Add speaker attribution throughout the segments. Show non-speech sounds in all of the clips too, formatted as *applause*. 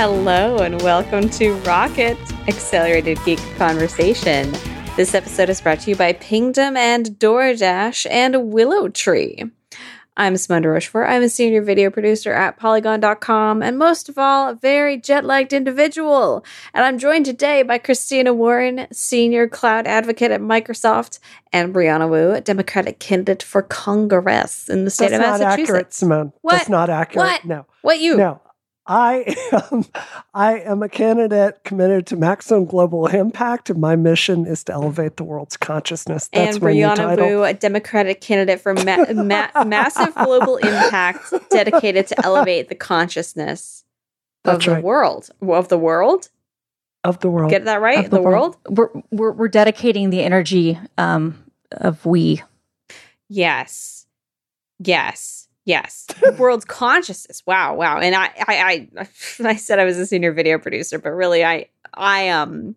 Speaker 1: Hello, and welcome to Rocket Accelerated Geek Conversation. This episode is brought to you by Pingdom and DoorDash and Willow Tree. I'm Simone de Rochefort. I'm a senior video producer at Polygon.com, and most of all, a very jet lagged individual. And I'm joined today by Christina Warren, senior cloud advocate at Microsoft, and Brianna Wu, Democratic candidate for Congress in the state
Speaker 2: That's
Speaker 1: of
Speaker 2: not accurate, Simone.
Speaker 1: What?
Speaker 2: That's not accurate.
Speaker 1: What?
Speaker 2: No,
Speaker 1: What you?
Speaker 2: no. I am, I am a candidate committed to maximum global impact, and my mission is to elevate the world's consciousness. That's
Speaker 1: and
Speaker 2: my new
Speaker 1: Brianna. Wu, a Democratic candidate for ma- ma- massive global impact *laughs* dedicated to elevate the consciousness of
Speaker 2: That's
Speaker 1: the
Speaker 2: right.
Speaker 1: world. Of the world?
Speaker 2: of the world.
Speaker 1: Get that right?
Speaker 3: Of
Speaker 1: The, world?
Speaker 3: We're, we're we're dedicating the energy um, of we.
Speaker 1: Yes. Yes. Yes. *laughs* World's consciousness. Wow. Wow. And I, I, I, *laughs* I said I was a senior video producer, but really I, I, um,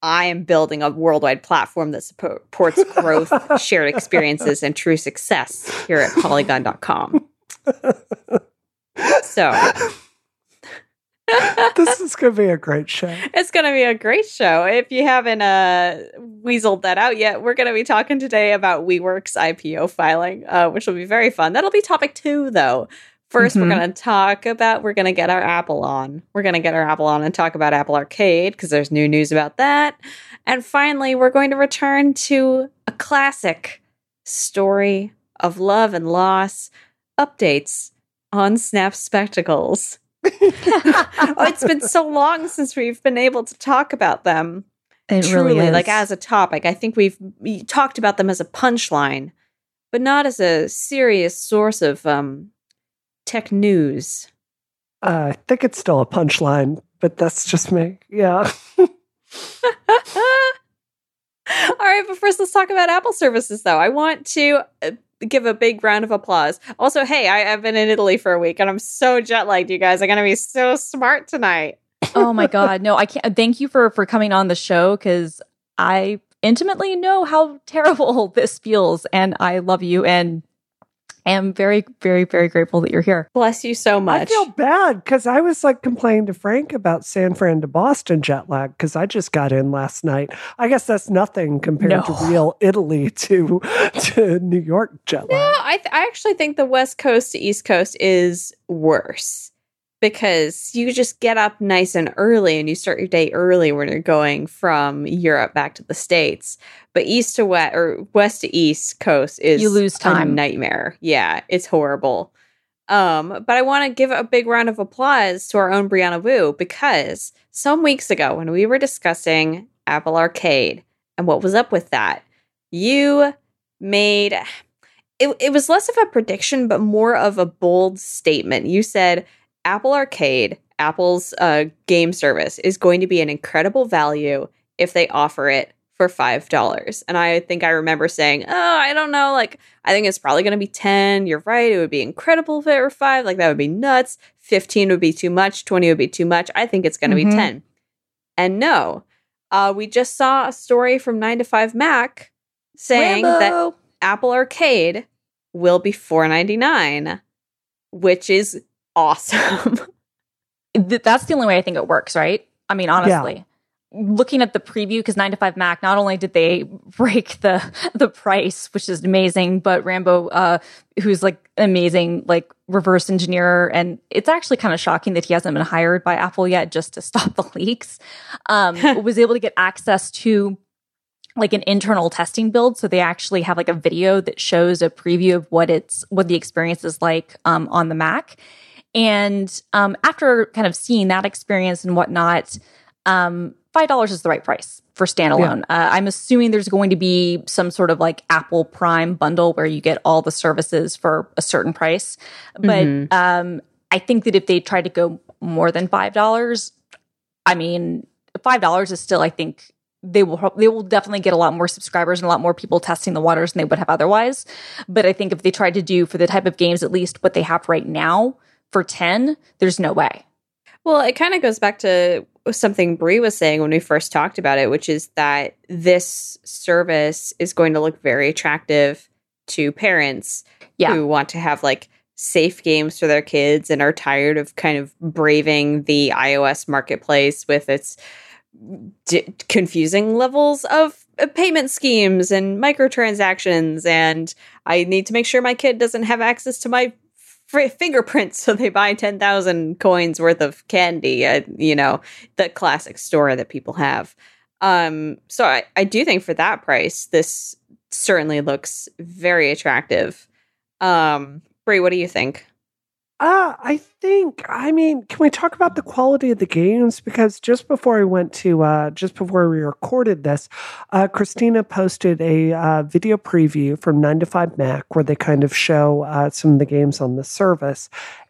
Speaker 1: I am building a worldwide platform that supports growth, *laughs* shared experiences, and true success here at polygon.com. So
Speaker 2: this is going to be a great show.
Speaker 1: it's going to be a great show. If you haven't uh, weaseled that out yet, we're going to be talking today about WeWork's IPO filing, uh, which will be very fun. That'll be topic two, though. 1st we're
Speaker 3: Mhm.
Speaker 1: going to talk about, we're going to get our Apple on. We're going to get our Apple on and talk about Apple Arcade because there's new news about that. And finally, we're going to return to a classic story of love and loss updates on Snap Spectacles. Oh, *laughs* it's been so long since we've been able to talk about them.
Speaker 3: It
Speaker 1: truly,
Speaker 3: really
Speaker 1: like as a topic. I think we've we talked about them as a punchline, but not as a serious source of um, tech news.
Speaker 2: Uh, I think it's still a punchline, but that's just me. Yeah. *laughs*
Speaker 1: All right, but first, let's talk about Apple services, though. I want to uh, give a big round of applause. Also, hey, I, I've been in Italy for a week and I'm so jet lagged, you guys. I'm going to be so smart tonight. *laughs*
Speaker 3: oh my god, no! I can't. Uh, thank you for for coming on the show because I intimately know how terrible *laughs* this feels, and I love you and am very, very, very grateful that you're here.
Speaker 1: Bless you so much.
Speaker 2: I feel bad because I was like complaining to Frank about San Fran to Boston jet lag because I just got in last night. I guess that's nothing compared
Speaker 3: No.
Speaker 2: to real Italy *laughs* to to New York jet
Speaker 1: No,
Speaker 2: lag.
Speaker 1: I, th- I actually think the West Coast to East Coast is worse because you just get up nice and early and you start your day early when you're going from Europe back to the States. But East to West or West to East Coast is
Speaker 3: You lose
Speaker 1: a
Speaker 3: time.
Speaker 1: nightmare. Yeah, it's horrible. Um, but I want to give a big round of applause to our own Brianna Wu because some weeks ago when we were discussing Apple Arcade and what was up with that, you made it, it was less of a prediction, but more of a bold statement. You said Apple Arcade, Apple's uh, game service, is going to be an incredible value if they offer it for five dollars. And I think I remember saying, "Oh, I don't know. Like, I think it's probably going to be ten. You're right. It would be incredible if it were five. Like, that would be nuts. Fifteen would be too much. Twenty would be too much. I think it's going to
Speaker 3: Mhm.
Speaker 1: be ten. And no, uh, we just saw a story from Nine to Five Mac saying that Apple Arcade will be four ninety nine, which is awesome. *laughs*
Speaker 3: That's the only way I think it works, right? I mean, honestly. Looking at the preview, because nine to five Mac, not only did they *laughs* break the the price, which is amazing, but Rambo, uh, who's like an amazing like reverse engineer, and it's actually kind of shocking that he hasn't been hired by Apple yet just to *laughs* stop the leaks. Um, was able to get access to like an internal testing build, so they actually have like a video that shows a preview of what it's what the experience is like um, on the Mac. And um, after kind of seeing that experience and whatnot, um, five dollars is the right price for standalone. Uh, I'm assuming there's going to be some sort of like Apple Prime bundle where you get all the services for a certain price. But
Speaker 1: Mhm.
Speaker 3: um, I think that if they try to go more than five dollars, I mean, five dollars is still, I think. They will they will definitely get a lot more subscribers and a lot more people testing the waters than they would have otherwise. But I think if they tried to do for the type of games, at least what they have right now for ten, there's no way.
Speaker 1: Well, it kind of goes back to something Brie was saying when we first talked about it, which is that this service is going to look very attractive to parents
Speaker 3: Yeah.
Speaker 1: who want to have like safe games for their kids and are tired of kind of braving the iOS marketplace with its d- confusing levels of payment schemes and microtransactions and I need to make sure my kid doesn't have access to my f- fingerprints so they buy 10,000 coins worth of candy you know, the classic store that people have. Um so I I do think for that price this certainly looks very attractive. Um Brie, what do you think?
Speaker 2: Uh, I think, I mean, can we talk about the quality of the games? Because just before I went to, uh, just before we recorded this, uh, Christina posted a uh, video preview from 9 to 5 Mac where they kind of show uh, some of the games on the service.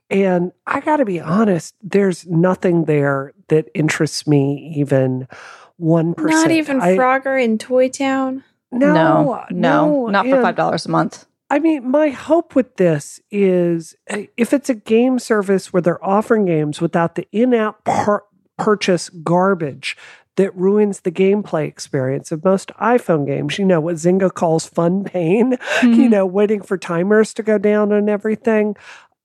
Speaker 2: And I got to be honest, there's nothing there that interests me even 1%.
Speaker 1: Not even I, Frogger in Toy Town?
Speaker 3: No, no, no, not for $5 a month.
Speaker 2: I mean, my hope with this is eh, if it's a game service where they're offering games without the in app par- purchase garbage that ruins the gameplay experience of most iPhone games, you know, what Zynga calls fun pain, *laughs* mm-hmm. you know, waiting for timers to go down and everything.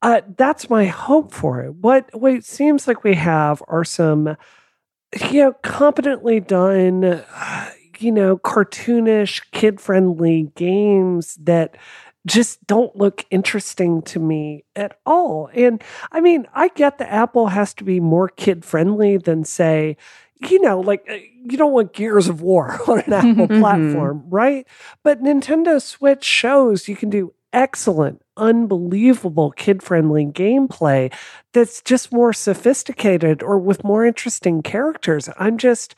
Speaker 2: Uh, that's my hope for it. What, what it seems like we have are some, you know, competently done, uh, you know, cartoonish, kid friendly games that just don't look interesting to me at all. And I mean, I get the Apple has to be more kid friendly than, say, you know, like uh, you don't want Gears of War *laughs* on an Apple *laughs* mm-hmm. platform, right? But Nintendo Switch shows you can do excellent, unbelievable kid friendly gameplay that's just more sophisticated or with more interesting characters. I'm just,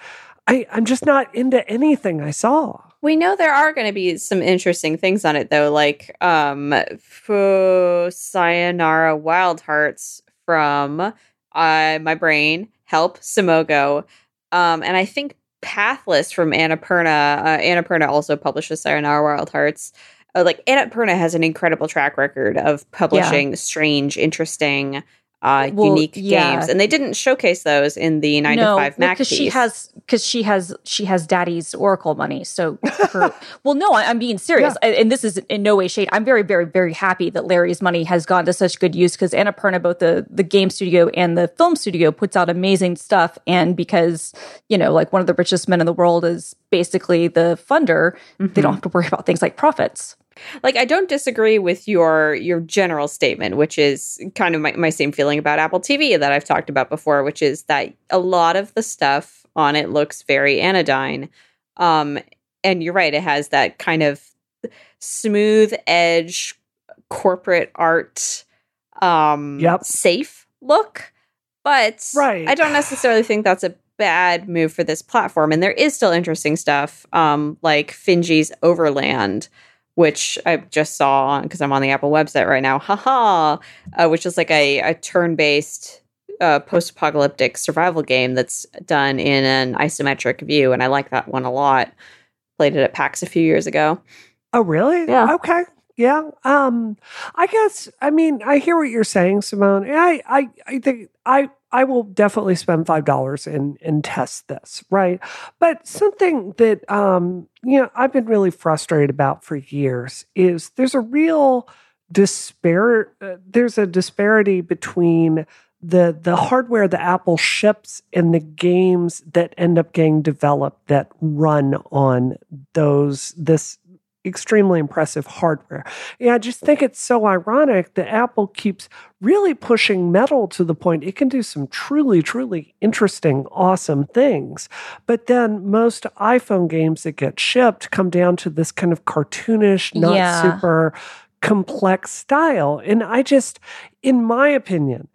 Speaker 2: I, I'm just not into anything I saw.
Speaker 1: We know there are going to be some interesting things on it though, like um for Sayonara Wild Hearts from uh my brain, Help Simogo. Um and I think Pathless from Annapurna. Uh, Annapurna also publishes Sayonara Wild Hearts. Uh, like Annapurna has an incredible track record of publishing yeah. strange, interesting uh, well, unique yeah. games, and they didn't showcase those in the nine no, to five Mac
Speaker 3: because she has because she has she has daddy's Oracle money. So, her, *laughs* well, no, I, am being serious, yeah. and this is in no way shade. I'm very, very, very happy that Larry's money has gone to such good use because Annapurna, both the the game studio and the film studio, puts out amazing stuff, and because you know, like one of the richest men in the world is basically the funder, mm-hmm. they don't have to worry about things like profits.
Speaker 1: Like I don't disagree with your your general statement, which is kind of my, my same feeling about Apple TV that I've talked about before, which is that a lot of the stuff on it looks very anodyne. Um, and you're right, it has that kind of smooth edge corporate art um yep. safe look. But right. I don't necessarily think that's a bad move for this platform. And there is still interesting stuff, um, like Finji's Overland, which I just saw because I'm on the Apple website right now. Haha, uh, which is like a, a turn based uh, post apocalyptic survival game that's done in an isometric view. And I like that one a lot. Played it at PAX a few years ago.
Speaker 2: Oh, really?
Speaker 1: Yeah.
Speaker 2: Okay. Yeah. Um, I guess, I mean, I hear what you're saying, Simone. I, I, I think I, I will definitely spend five dollars and and test this, right? But something that um, you know I've been really frustrated about for years is there's a real dispar uh, there's a disparity between the the hardware that Apple ships and the games that end up getting developed that run on those this extremely impressive hardware. Yeah, I just think it's so ironic that Apple keeps really pushing metal to the point it can do some truly, truly interesting, awesome things. But then most iPhone games that get shipped come down to this kind of cartoonish, not yeah. super complex style. And I just, in my opinion,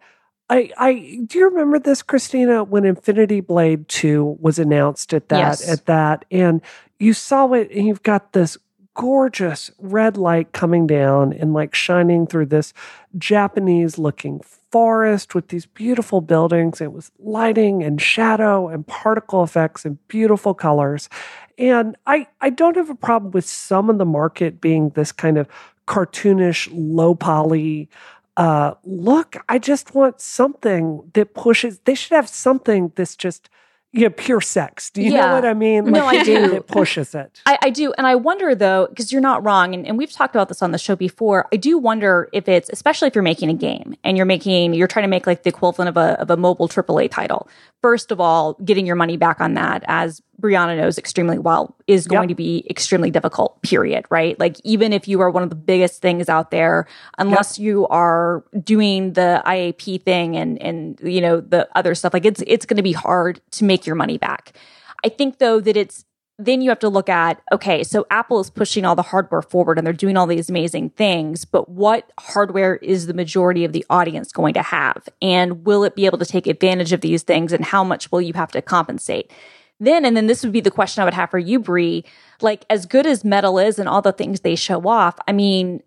Speaker 2: I, I do you remember this, Christina, when Infinity Blade 2 was announced at that yes. at that and you saw it and you've got this gorgeous red light coming down and like shining through this Japanese looking forest with these beautiful buildings. It was lighting and shadow and particle effects and beautiful colors. And I, I don't have a problem with some of the market being this kind of cartoonish, low poly uh, look. I just want something that pushes, they should have something that's just yeah, pure sex. Do you yeah. know what I mean?
Speaker 3: Like no, I *laughs* do.
Speaker 2: It pushes it.
Speaker 3: I, I, do. And I wonder though, because you're not wrong, and, and we've talked about this on the show before. I do wonder if it's, especially if you're making a game and you're making, you're trying to make like the equivalent of a, of a mobile AAA title. First of all, getting your money back on that, as Brianna knows extremely well, is going yep. to be extremely difficult, period. Right? Like, even if you are one of the biggest things out there, unless yep. you are doing the IAP thing and, and, you know, the other stuff, like it's, it's going to be hard to make your money back. I think though that it's then you have to look at okay, so Apple is pushing all the hardware forward and they're doing all these amazing things, but what hardware is the majority of the audience going to have? And will it be able to take advantage of these things and how much will you have to compensate? Then, and then this would be the question I would have for you, Brie. Like, as good as metal is and all the things they show off, I mean,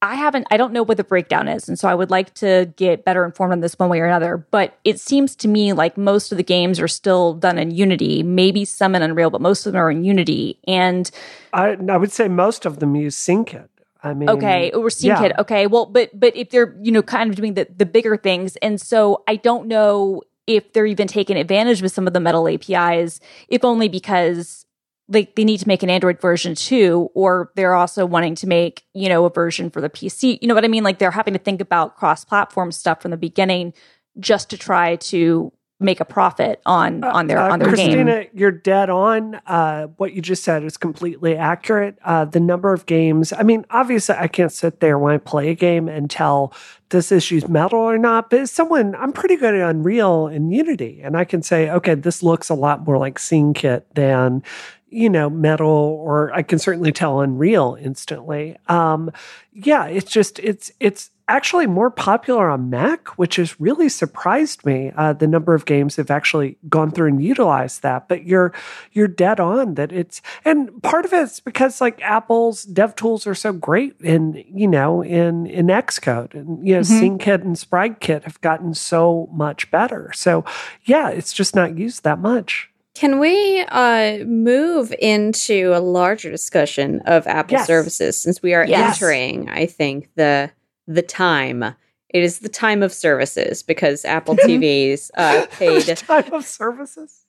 Speaker 3: I haven't, I don't know what the breakdown is. And so I would like to get better informed on this one way or another. But it seems to me like most of the games are still done in Unity, maybe some in Unreal, but most of them are in Unity. And
Speaker 2: I, I would say most of them use SceneKit. I mean,
Speaker 3: okay, or SceneKit. Yeah. Okay, well, but but if they're you know kind of doing the the bigger things, and so I don't know if they're even taking advantage of some of the metal APIs, if only because like they need to make an Android version too, or they're also wanting to make, you know, a version for the PC. You know what I mean? Like they're having to think about cross platform stuff from the beginning just to try to make a profit on uh, on their uh, on their
Speaker 2: Christina,
Speaker 3: game.
Speaker 2: you're dead on. Uh, what you just said is completely accurate. Uh, the number of games. I mean, obviously, I can't sit there when I play a game and tell this issue's metal or not. But as someone, I'm pretty good at Unreal and Unity, and I can say, okay, this looks a lot more like Scene Kit than you know, metal, or I can certainly tell Unreal instantly. Um, yeah, it's just it's it's actually more popular on Mac, which has really surprised me. Uh, the number of games have actually gone through and utilized that. But you're you're dead on that it's and part of it's because like Apple's dev tools are so great in you know in in Xcode and you know mm-hmm. SceneKit and SpriteKit have gotten so much better. So yeah, it's just not used that much.
Speaker 1: Can we uh, move into a larger discussion of Apple yes. services since we are yes. entering, I think, the the time. It is the time of services because Apple *laughs* TV's uh, paid *laughs*
Speaker 2: time of services.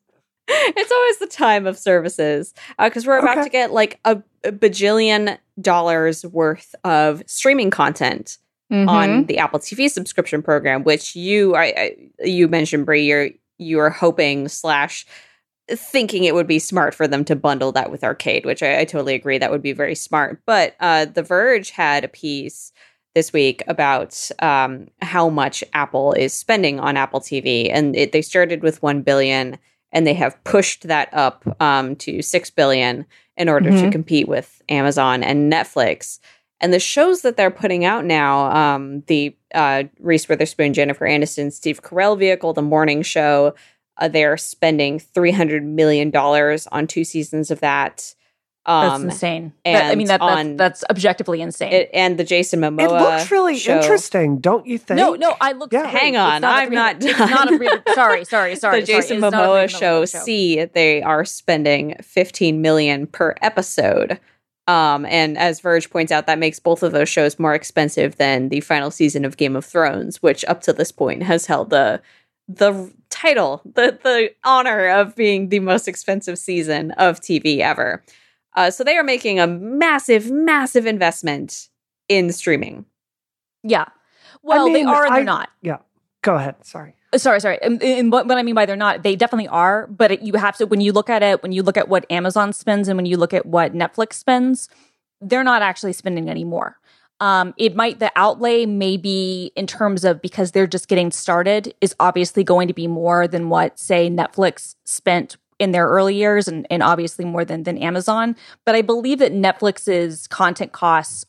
Speaker 1: It's always the time of services because uh, we're about okay. to get like a, a, bajillion dollars worth of streaming content mm-hmm. on the Apple TV subscription program, which you I, I you mentioned, Brie. You're you're hoping slash thinking it would be smart for them to bundle that with arcade, which I, I totally agree that would be very smart. But uh, The Verge had a piece this week about um, how much Apple is spending on Apple TV, and it, they started with one billion, and they have pushed that up um, to six billion in order mm-hmm. to compete with Amazon and Netflix. And the shows that they're putting out now, um, the uh, Reese Witherspoon, Jennifer Aniston, Steve Carell vehicle, The Morning Show, uh, they're spending $300 million on two seasons of that.
Speaker 3: Um, that's insane. That, I mean, that, on, that's, that's objectively insane.
Speaker 1: It, and the Jason Momoa.
Speaker 2: It looks really
Speaker 1: show.
Speaker 2: interesting, don't you think?
Speaker 3: No, no. I look.
Speaker 1: Yeah. Hang on, not I'm not.
Speaker 3: It's not a real, sorry, sorry, *laughs* sorry.
Speaker 1: the Jason sorry, Momoa show, show. See, they are spending 15 million per episode. Um, and as Verge points out, that makes both of those shows more expensive than the final season of Game of Thrones, which up to this point has held the the title, the the honor of being the most expensive season of TV ever. Uh, so they are making a massive, massive investment in streaming.
Speaker 3: Yeah. Well, I mean, they are and they're not.
Speaker 2: Yeah. Go ahead. Sorry.
Speaker 3: Uh, sorry, sorry. And, and what, what, I mean by they're not, they definitely are. But it, you have to, when you look at it, when you look at what Amazon spends and when you look at what Netflix spends, they're not actually spending any more. Um, it might, the outlay maybe in terms of because they're just getting started is obviously going to be more than what, say, Netflix spent in their early years and, and obviously more than, than Amazon. But I believe that Netflix's content costs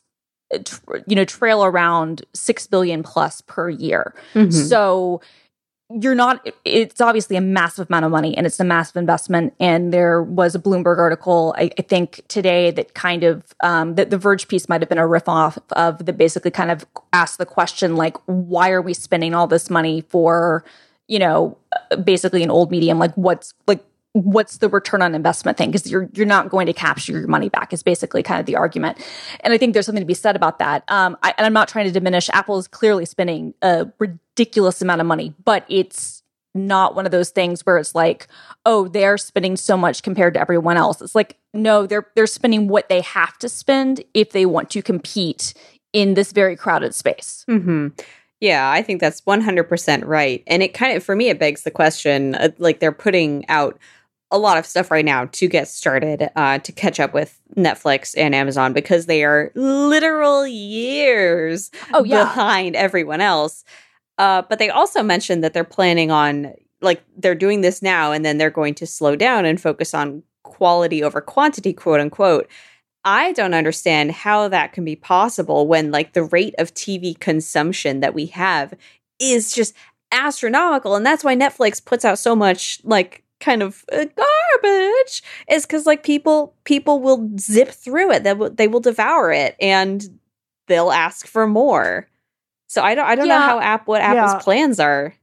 Speaker 3: uh, you know trail around 6 billion plus per year. Mm-hmm. So you're not it's obviously a massive amount of money and it's a massive investment. And there was a bloomberg article i, I think today that kind of um, that the verge piece might have been a riff off of that basically kind of asked the question like why are we spending all this money for you know basically an old medium? Like what's like what's the return on investment thing because you're you're not going to capture your money back is basically kind of the argument and i think there's something to be said about that um, I, and i'm not trying to diminish apple is clearly spending a ridiculous amount of money but it's not one of those things where it's like, oh, they're spending so much compared to everyone else. It's like, no, they're they're spending what they have to spend if they want to compete in this very crowded space.
Speaker 1: Mm-hmm. Yeah, I think that's 100% right. And it kind of, for me, it begs the question uh, like they're putting out a lot of stuff right now to get started uh, to catch up with Netflix and Amazon because they are literal years
Speaker 3: oh, yeah.
Speaker 1: behind everyone else. Uh, but they also mentioned that they're planning on, like, they're doing this now and then they're going to slow down and focus on quality over quantity, quote unquote. I don't understand how that can be possible when like the rate of TV consumption that we have is just astronomical and that's why Netflix puts out so much like kind of uh, garbage is cuz like people people will zip through it they will, they will devour it and they'll ask for more. So I don't I don't yeah. know how app what Apple's yeah. plans are.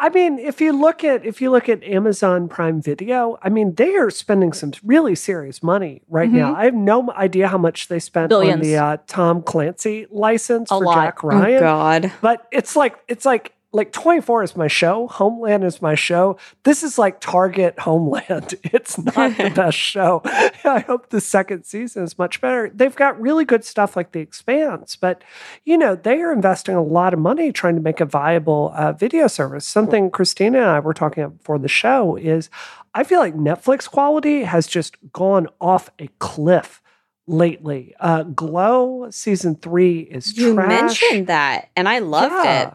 Speaker 2: I mean, if you look at if you look at Amazon Prime Video, I mean, they are spending some really serious money right mm-hmm. now. I have no idea how much they spent Billions. on the uh, Tom Clancy license
Speaker 3: A
Speaker 2: for
Speaker 3: lot.
Speaker 2: Jack Ryan.
Speaker 1: Oh God!
Speaker 2: But it's like it's like like 24 is my show homeland is my show this is like target homeland *laughs* it's not the *laughs* best show i hope the second season is much better they've got really good stuff like the expanse but you know they are investing a lot of money trying to make a viable uh, video service something christina and i were talking about before the show is i feel like netflix quality has just gone off a cliff lately. Uh, Glow season three is
Speaker 1: you
Speaker 2: trash.
Speaker 1: mentioned that, and I loved
Speaker 2: yeah.
Speaker 1: it.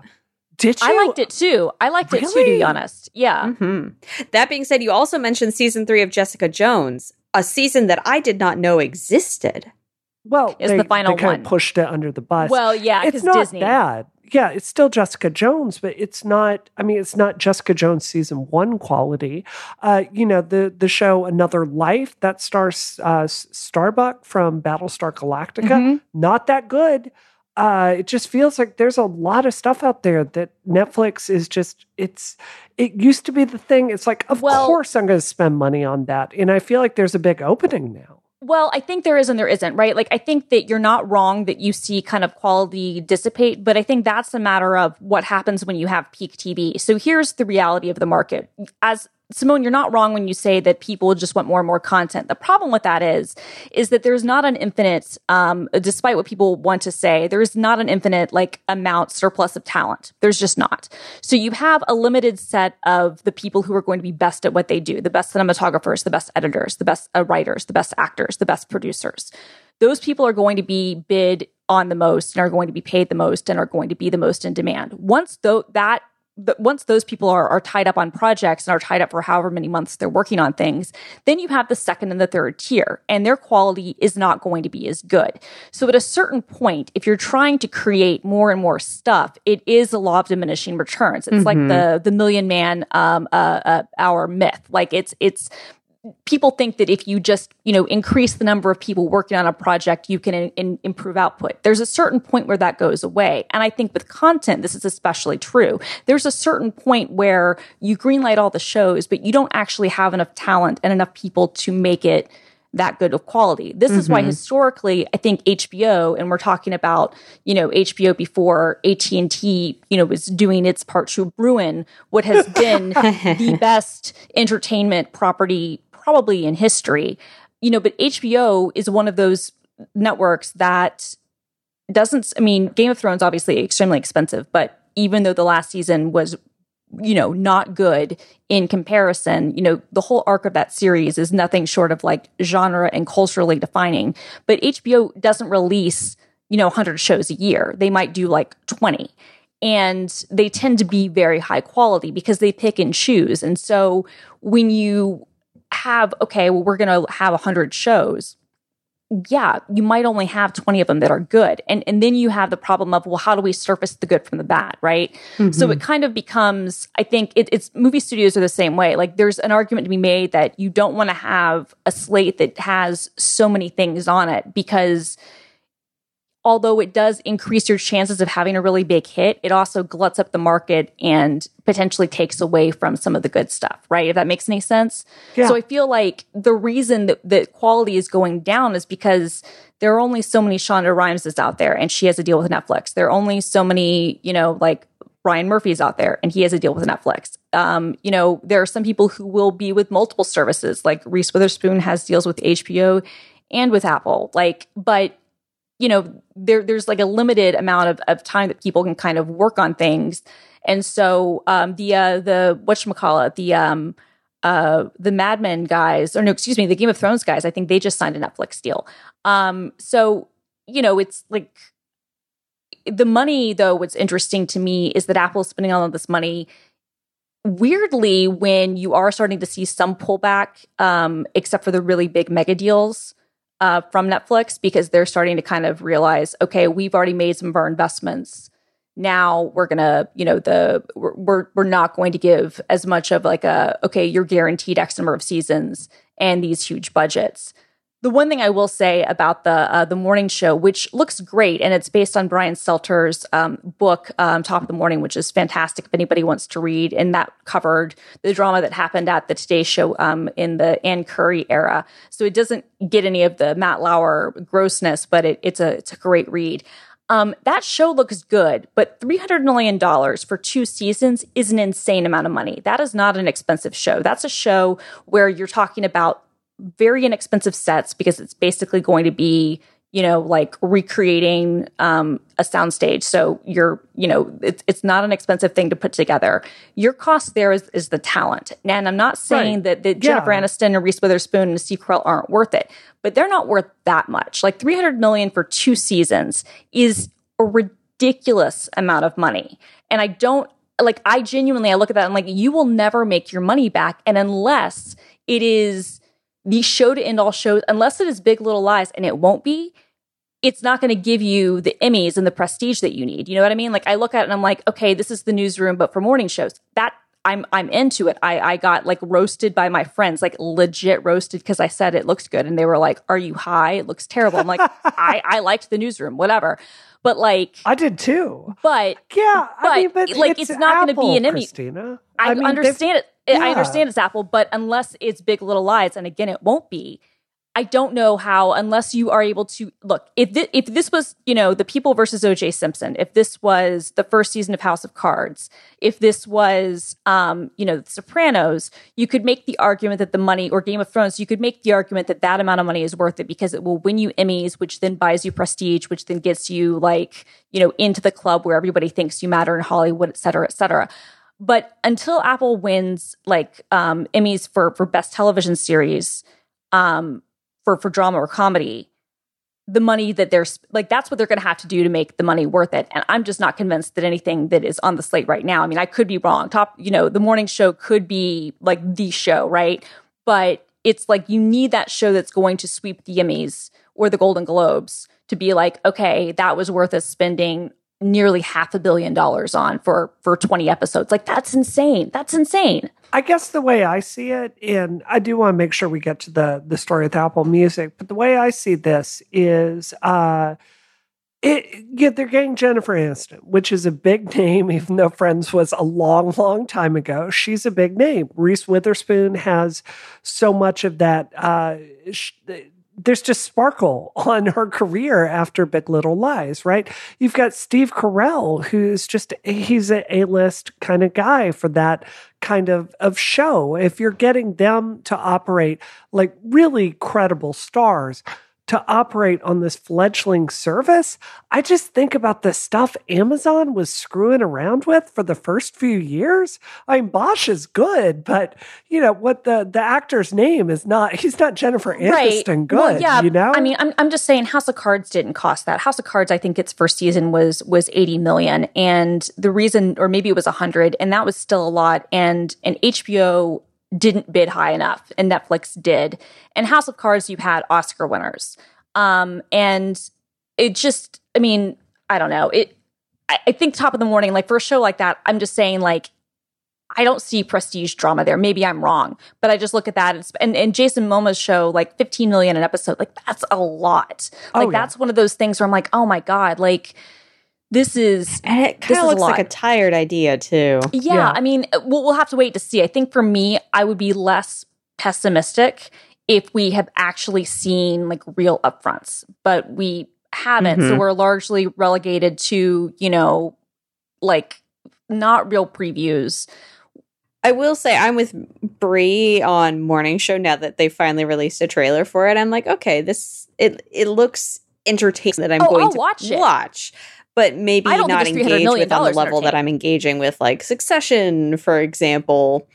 Speaker 2: Did you?
Speaker 3: I liked it too. I liked really? it too, to be honest. Yeah.
Speaker 1: Mm-hmm. That being said, you also mentioned season three of Jessica Jones, a season that I did not know existed.
Speaker 2: Well,
Speaker 3: is the final
Speaker 2: they kind
Speaker 3: one
Speaker 2: of pushed it under the bus.
Speaker 3: Well, yeah,
Speaker 2: it's not
Speaker 3: Disney.
Speaker 2: bad. Yeah, it's still Jessica Jones, but it's not. I mean, it's not Jessica Jones season one quality. Uh, you know, the the show Another Life that stars uh, Starbuck from Battlestar Galactica.
Speaker 3: Mm-hmm.
Speaker 2: Not that good uh, it just feels like there's a lot of stuff out there that Netflix is just it's it used to be the thing. It's like, of
Speaker 3: well,
Speaker 2: course I'm going to spend money on that. And I feel like there's a big opening now.
Speaker 3: Well, I think there is and there isn't, right? Like, I think that you're not wrong that you see kind of quality dissipate, but I think that's a matter of what happens when you have peak TV. So here's the reality of the market. As Simone, you're not wrong when you say that people just want more and more content. The problem with that is, is that there's not an infinite, um, despite what people want to say, there's not an infinite like amount surplus of talent. There's just not. So you have a limited set of the people who are going to be best at what they do, the best cinematographers, the best editors, the best uh, writers, the best actors, the best producers. Those people are going to be bid on the most and are going to be paid the most and are going to be the most in demand. Once though that once those people are, are tied up on projects and are tied up for however many months they're working on things, then you have the second and the third tier, and their quality is not going to be as good. So at a certain point, if you're trying to create more and more stuff, it is a law of diminishing returns. It's mm-hmm. like the the million man um, uh, uh, hour myth. Like it's it's people think that if you just you know increase the number of people working on a project you can in, in, improve output there's a certain point where that goes away and i think with content this is especially true there's a certain point where you greenlight all the shows but you don't actually have enough talent and enough people to make it that good of quality. This mm-hmm. is why mm-hmm. historically I think HBO and we're talking about, you know, HBO before AT&T, you know, was doing its part to ruin what has *laughs* been the *laughs* best entertainment property probably in history. You know, but HBO is one of those networks that doesn't I mean, Game of Thrones obviously extremely expensive, but even though the last season was you know, not good in comparison. You know, the whole arc of that series is nothing short of like genre and culturally defining. But HBO doesn't release, you know, 100 shows a year. They might do like 20. And they tend to be very high quality because they pick and choose. And so when you have, okay, well, we're going to have 100 shows. Yeah, you might only have 20 of them that are good. And, and then you have the problem of, well, how do we surface the good from the bad, right? Mm-hmm. So it kind of becomes, I think it, it's movie studios are the same way. Like there's an argument to be made that you don't want to have a slate that has so many things on it because although it does increase your chances of having a really big hit, it also gluts up the market and potentially takes away from some of the good stuff, right? If that makes any sense. Yeah. So I feel like the reason that, that quality is going down is because there are only so many Shonda Rhimeses out there and she has a deal with Netflix. There are only so many, you know, like Ryan Murphy's out there and he has a deal with Netflix. Um, you know, there are some people who will be with multiple services, like Reese Witherspoon has deals with HBO and with Apple. Like, but you know, there there's like a limited amount of, of time that people can kind of work on things. And so um, the uh, the whatchamacallit, the um, uh, the Mad Men guys, or no, excuse me, the Game of Thrones guys, I think they just signed a Netflix deal. Um, so, you know, it's like the money, though, what's interesting to me is that Apple is spending all of this money. Weirdly, when you are starting to see some pullback, um, except for the really big mega deals uh, from Netflix, because they're starting to kind of realize, okay, we've already made some of our investments. Now we're gonna you know the we're we're not going to give as much of like a okay you're guaranteed x number of seasons and these huge budgets the one thing I will say about the uh, the morning show, which looks great, and it's based on Brian Stelter's um, book um, "Top of the Morning," which is fantastic if anybody wants to read. And that covered the drama that happened at the Today Show um, in the Ann Curry era. So it doesn't get any of the Matt Lauer grossness, but it, it's a it's a great read. Um, that show looks good, but $300 million for two seasons is an insane amount of money. That is not an expensive show. That's a show where you're talking about very inexpensive sets because it's basically going to be, you know, like recreating um, a soundstage. So you're, you know, it's, it's not an expensive thing to put together. Your cost there is, is the talent. And I'm not saying right. that, that Jennifer yeah. Aniston and Reese Witherspoon and Steve Carell aren't worth it, but they're not worth that much. Like 300 million for two seasons is a ridiculous amount of money. And I don't like I genuinely I look at that and like you will never make your money back and unless it is the show to end all shows unless it is Big Little Lies and it won't be it's not going to give you the Emmys and the prestige that you need. You know what I mean? Like I look at it and I'm like, okay, this is the newsroom, but for morning shows. That I'm I'm into it. I I got like roasted by my friends, like legit roasted because I said it looks good, and they were like, "Are you high? It looks terrible." I'm like, *laughs* I I liked the newsroom, whatever. But like,
Speaker 2: I did too.
Speaker 3: But
Speaker 2: yeah,
Speaker 3: but,
Speaker 2: I mean, but
Speaker 3: like, it's,
Speaker 2: it's
Speaker 3: not going to be an
Speaker 2: Emmy. Christina.
Speaker 3: I,
Speaker 2: I mean,
Speaker 3: understand it. Yeah. I understand it's Apple, but unless it's Big Little Lies, and again, it won't be. I don't know how, unless you are able to look. If th- if this was, you know, the People versus O.J. Simpson, if this was the first season of House of Cards, if this was, um, you know, The Sopranos, you could make the argument that the money, or Game of Thrones, you could make the argument that that amount of money is worth it because it will win you Emmys, which then buys you prestige, which then gets you like, you know, into the club where everybody thinks you matter in Hollywood, et cetera, et cetera. But until Apple wins like um, Emmys for for best television series, um, for for drama or comedy the money that they're like that's what they're going to have to do to make the money worth it. And i'm just not convinced that anything that is on the slate right now i mean i could be wrong. Top you know the morning show could be like the show right? But it's like you need that show that's going to sweep the emmys or the golden globes to be like okay that was worth us spending nearly half a billion dollars on for for 20 episodes like that's insane that's insane
Speaker 2: I guess the way I see it, and I do want to make sure we get to the the story with Apple Music, but the way I see this is, uh, it yeah, they're getting Jennifer Aniston, which is a big *laughs* name, even though Friends was a long, long time ago. She's a big name. Reese Witherspoon has so much of that. Uh, sh- there's just sparkle *laughs* on her career after Big Little Lies, right? You've got Steve Carell, who's just he's a A-list kind of guy for that kind of of show. If you're getting them to operate like really credible stars, to operate on this fledgling service, I just think about the stuff Amazon was screwing around with for the first few years. I mean, Bosch is good, but you know what the the actor's name is not. *laughs* He's not Jennifer Aniston right. good. Well, yeah, you know.
Speaker 3: I mean, I'm I'm just saying, House of Cards didn't cost that. House of Cards, I think its first season was was 80 million, and the reason, or maybe it was 100, and that was still a lot. And and HBO didn't bid high enough and Netflix did. And House of Cards, you had Oscar winners. Um, and it just, I mean, I don't know. It, I, I think top of the morning, like for a show like that, I'm just saying like, I don't see prestige drama there. Maybe I'm wrong, but I just look at that and, and, and Jason Momoa's show, like 15 million an episode, like that's a lot. Like oh, yeah. that's one of those things where I'm like, oh my God, like, this is
Speaker 1: and it kind of looks a like a tired idea too.
Speaker 3: Yeah, yeah, I mean, we'll, we'll have to wait to see. I think for me, I would be less pessimistic if we have actually seen like real upfronts, but we haven't. Mm-hmm. So we're largely relegated to you know, like not real previews.
Speaker 1: I will say I'm with Brie on Morning Show now that they finally released a trailer for it. I'm like, okay, this it it looks entertaining that I'm
Speaker 3: Oh,
Speaker 1: going
Speaker 3: I'll
Speaker 1: to
Speaker 3: watch it.
Speaker 1: watch. But maybe not
Speaker 3: think it's $300
Speaker 1: engage with on the level that. I'm engaging with like Succession, for example,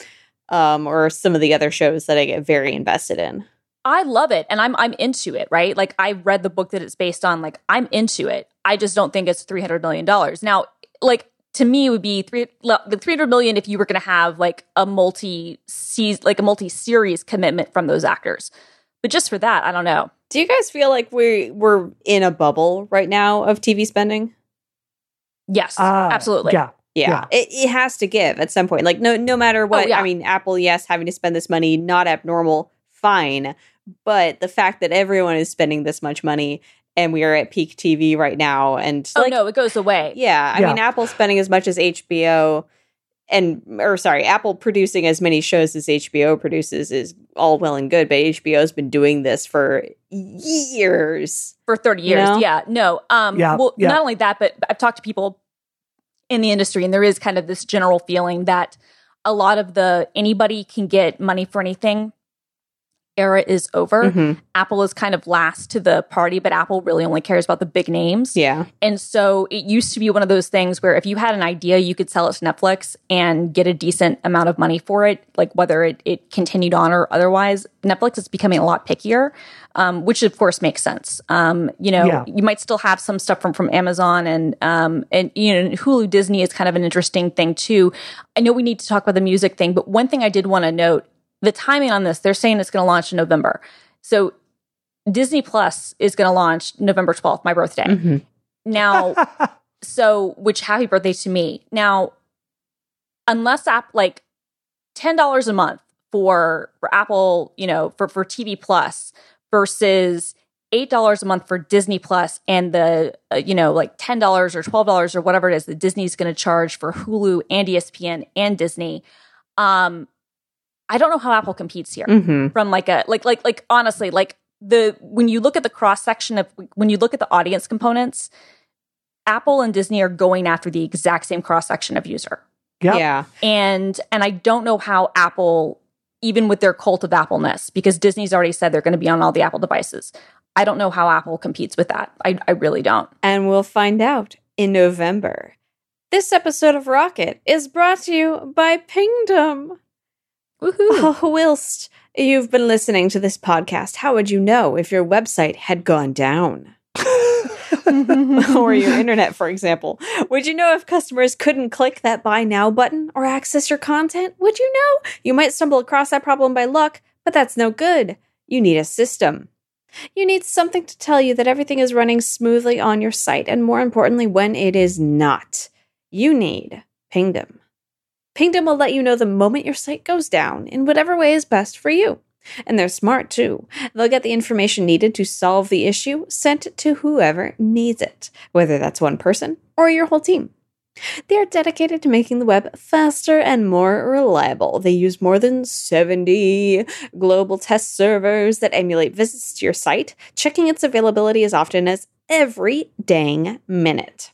Speaker 1: um, or some of the other shows that I get very invested in.
Speaker 3: I love it and I'm I'm into it, right? Like I read the book that it's based on, like I'm into it. I just don't think it's 300 million dollars. Now, like to me it would be 3 the 300 million if you were going to have like a multi like a multi-series commitment from those actors. But just for that, I don't know.
Speaker 1: Do you guys feel like we we're in a bubble right now of TV spending?
Speaker 3: Yes,
Speaker 2: Uh,
Speaker 3: absolutely.
Speaker 2: Yeah.
Speaker 1: Yeah,
Speaker 2: Yeah.
Speaker 1: It, it has to give at some point. Like no no matter what.
Speaker 3: yeah.
Speaker 1: I mean, Apple, yes, having to spend this money, not abnormal, fine. But the fact that everyone is spending this much money and we are at peak TV right now, and
Speaker 3: Oh
Speaker 1: like,
Speaker 3: no, it goes away.
Speaker 1: yeah, I
Speaker 2: Yeah.
Speaker 1: mean, Apple's spending as much as HBO, and or sorry, Apple producing as many shows as HBO produces is all well and good, but HBO's been doing this for years.
Speaker 3: for 30
Speaker 1: You
Speaker 3: years.
Speaker 1: know?
Speaker 3: Yeah. No. Um
Speaker 2: Yeah,
Speaker 3: well
Speaker 2: yeah.
Speaker 3: not only that, but I've talked to people in the industry and there is kind of this general feeling that a lot of the anybody can get money for anything era is over.
Speaker 1: Mhm.
Speaker 3: Apple is kind of last to the party, but Apple really only cares about the big names.
Speaker 1: Yeah,
Speaker 3: And so it used to be one of those things where if you had an idea, you could sell it to Netflix and get a decent amount of money for it, like whether it, it continued on or otherwise. Netflix is becoming a lot pickier, um, which of course makes sense. Um, you know,
Speaker 2: Yeah.
Speaker 3: you might still have some stuff from, from Amazon and, um, and, you know, Hulu Disney is kind of an interesting thing too. I know we need to talk about the music thing, but one thing I did want to note the timing on this, they're saying it's going to launch in November. So Disney Plus is going to launch November 12th, my birthday.
Speaker 1: Mhm.
Speaker 3: Now, *laughs* so which happy birthday to me. Now, unless app like ten dollars a month for for Apple, you know, for for TV Plus versus eight dollars a month for Disney Plus, and the uh, you know like ten dollars or twelve dollars or whatever it is that Disney's going to charge for Hulu and ESPN and Disney. Um, I don't know how Apple competes here
Speaker 1: hmm
Speaker 3: from like a like like like honestly like the when you look at the cross section of when you look at the audience components apple and disney are going after the exact same cross section of user
Speaker 2: Yep.
Speaker 1: yeah.
Speaker 3: and and i don't know how apple even with their cult of appleness because disney's already said they're going to be on all the apple devices i don't know how apple competes with that i, I really don't
Speaker 1: and we'll find out in November. This episode of Rocket is brought to you by Pingdom.
Speaker 3: Woohoo. *laughs*
Speaker 1: Oh, whilst you've been listening to this podcast, how would you know if your website had gone down? *laughs* or your internet, for example. Would you know if customers couldn't click that buy now button or access your content? Would you know? You might stumble across that problem by luck, but that's no good. You need a system. You need something to tell you that everything is running smoothly on your site, and more importantly, when it is not. You need Pingdom. Pingdom will let you know the moment your site goes down in whatever way is best for you. And they're smart too. They'll get the information needed to solve the issue sent to whoever needs it, whether that's one person or your whole team. They are dedicated to making the web faster and more reliable. They use more than 70 global test servers that emulate visits to your site, checking its availability as often as every dang minute.